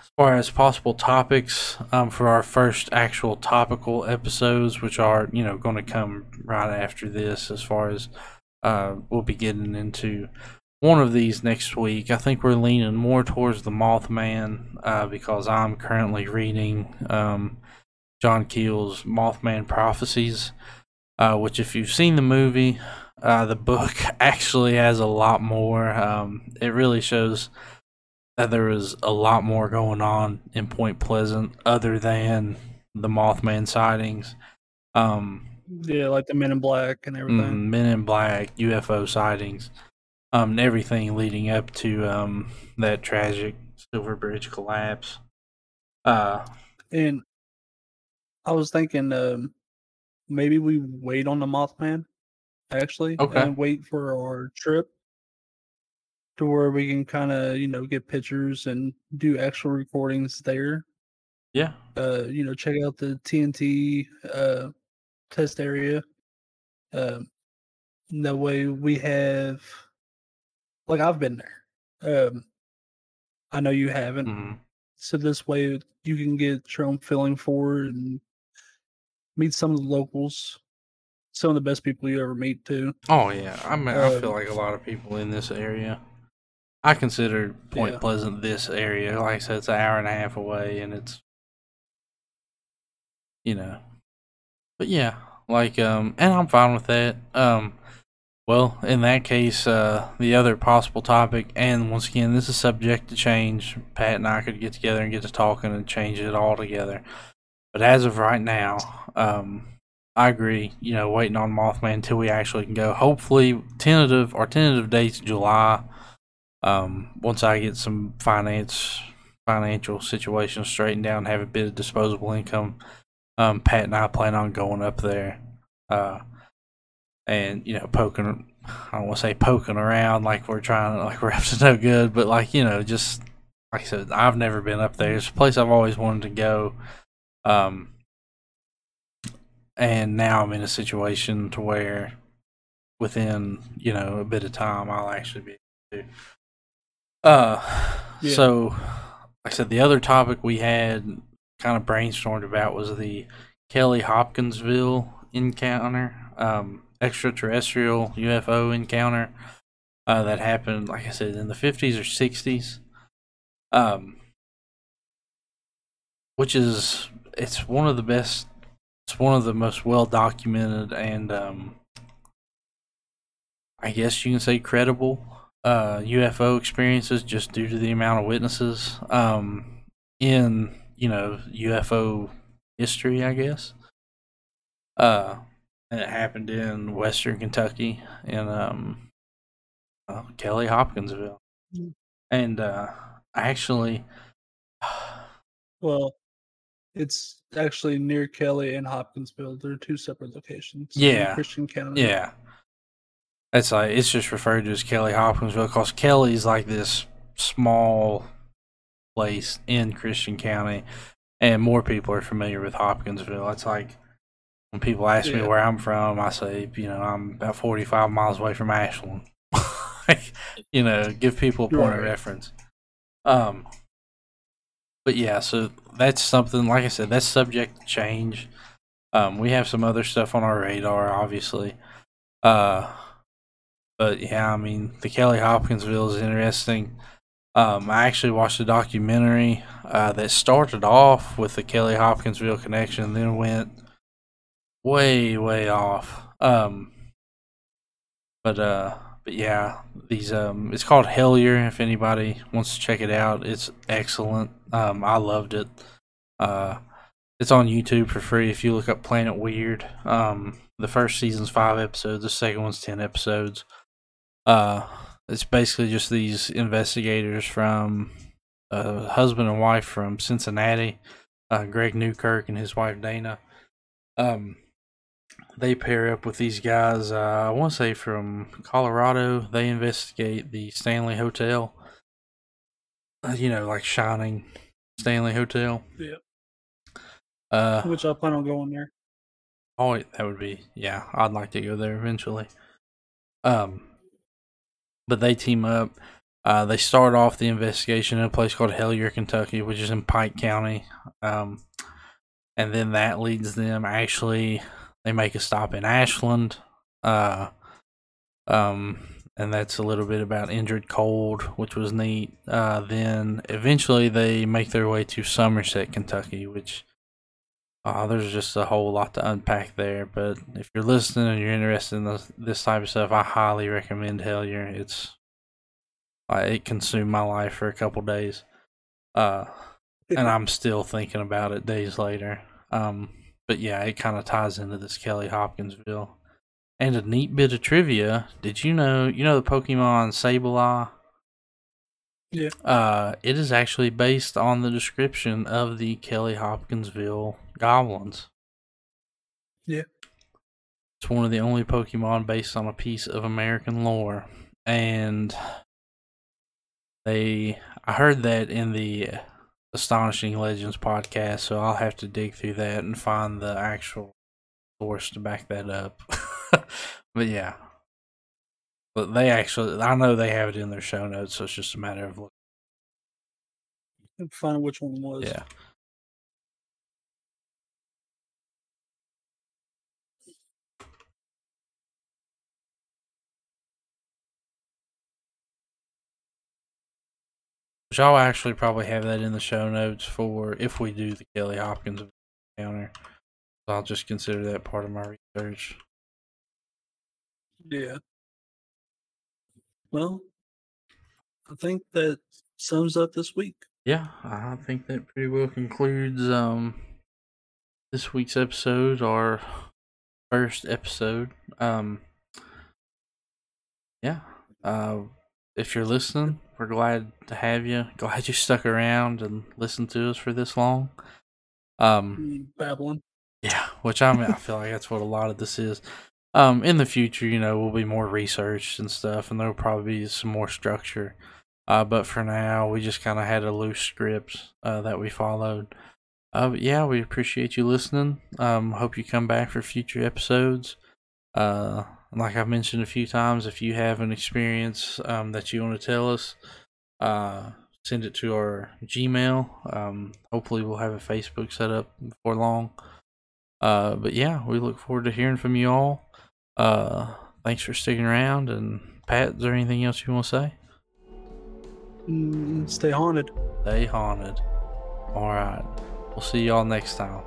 as far as possible topics um, for our first actual topical episodes, which are you know going to come right after this, as far as uh, we'll be getting into one of these next week. I think we're leaning more towards the Mothman uh, because I'm currently reading um, John Keel's Mothman Prophecies, uh, which, if you've seen the movie, uh, the book actually has a lot more. Um, it really shows that there was a lot more going on in Point Pleasant other than the Mothman sightings. Um, Yeah, like the Men in Black and everything. mm, Men in Black, UFO sightings, um, and everything leading up to um, that tragic Silver Bridge collapse. Uh, And I was thinking, um, maybe we wait on the Mothman, actually, Okay. and wait for our trip to where we can kind of, you know, get pictures and do actual recordings there. yeah, Uh, you know, check out the TNT uh test area. Um, that way we have, like, I've been there. Um, I know you haven't. mhm. So this way you can get your own feeling for it and meet some of the locals, some of the best people you ever meet too. Oh yeah, I mean, I feel Um, like a lot of people in this area. I consider Point Yeah. Pleasant this area. Like I said, it's an hour and a half away, and it's you know, but yeah, like um, and I'm fine with that. Um, well, in that case, uh, the other possible topic, and once again, this is subject to change. Pat and I could get together and get to talking and change it all together. But as of right now, um, I agree. You know, waiting on Mothman until we actually can go. Hopefully, tentative or tentative dates July. Um, once I get some finance financial situation straightened out and have a bit of disposable income, um, Pat and I plan on going up there. Uh, and you know, poking. I don't want to say poking around like we're trying, to like we're up to no good, but like you know, just like I said, I've never been up there. It's a place I've always wanted to go. Um, and now I'm in a situation to where within you know a bit of time I'll actually be able to. Uh, Yeah. so like I said, the other topic we had kind of brainstormed about was the Kelly Hopkinsville encounter, um, extraterrestrial UFO encounter uh, that happened, like I said, in the 50s or 60s. Um, which is it's one of the best it's one of the most well documented and um I guess you can say credible uh UFO experiences just due to the amount of witnesses um in you know UFO history I guess uh and it happened in western Kentucky in um uh, Kelly Hopkinsville Mm. and uh actually Well, it's actually near Kelly and Hopkinsville. They're two separate locations. Yeah. Christian County. Yeah. It's like it's just referred to as Kelly Hopkinsville because Kelly's like this small place in Christian County, and more people are familiar with Hopkinsville. It's like when people ask me where I'm from, I say, you know, I'm about 45 miles away from Ashland. you know, give people a point of reference. Um, but yeah, so that's something. Like I said, that's subject to change. Um, we have some other stuff on our radar, obviously. Uh, but yeah, I mean, the Kelly Hopkinsville is interesting. Um, I actually watched a documentary uh, that started off with the Kelly Hopkinsville connection, and then went way, way off. Um, but uh, but yeah, these um, it's called Hellier. If anybody wants to check it out, it's excellent. Um, I loved it. Uh, it's on YouTube for free if you look up Planet Weird. Um, the first season's five episodes. The second one's ten episodes. Uh, it's basically just these investigators from uh, husband and wife from Cincinnati, uh, Greg Newkirk and his wife Dana. Um, they pair up with these guys. Uh, I want to say from Colorado. They investigate the Stanley Hotel. Uh, you know, like Shining Stanley Hotel. Yeah. Uh, Which I plan on going there. Oh, that would be yeah. I'd like to go there eventually. Um, but they team up. Uh, they start off the investigation in a place called Hellier, Kentucky, which is in Pike County. Um, and then that leads them actually. They make a stop in Ashland. Uh, um, and that's a little bit about Indrid Cold, which was neat. Uh, then eventually they make their way to Somerset, Kentucky, which uh, there's just a whole lot to unpack there. But if you're listening and you're interested in this, this type of stuff, I highly recommend Hellier. It's uh, it consumed my life for a couple days, uh, and I'm still thinking about it days later. Um, but yeah, it kind of ties into this Kelly Hopkinsville. And a neat bit of trivia: Did you know? You know the Pokemon Sableye. Yeah. Uh, it is actually based on the description of the Kelly Hopkinsville goblins. Yeah. It's one of the only Pokemon based on a piece of American lore. And they I heard that in the Astonishing Legends podcast, so I'll have to dig through that and find the actual source to back that up. but yeah. But they actually I know they have it in their show notes, so it's just a matter of looking. Find which one it was. Yeah. Which I'll actually probably have that in the show notes for if we do the Kelly Hopkins encounter. So I'll just consider that part of my research. Yeah. Well, I think that sums up this week. Yeah, I think that pretty well concludes um this week's episode, our first episode. Um yeah. Uh if you're listening, we're glad to have you. Glad you stuck around and listened to us for this long. Um Babbling. yeah, which I mean, I feel like that's what a lot of this is. Um, in the future, you know, we'll be more research and stuff, and there'll probably be some more structure. Uh, but for now, we just kind of had a loose script uh, that we followed. Uh, but yeah, we appreciate you listening. Um, hope you come back for future episodes. Uh, like I've mentioned a few times, if you have an experience um, that you want to tell us, uh, send it to our Gmail. Um, hopefully, we'll have a Facebook set up before long. Uh, but yeah, we look forward to hearing from you all. Uh, thanks for sticking around. And Pat, is there anything else you want to say? Mm, stay haunted. Stay haunted. All right. We'll see y'all next time.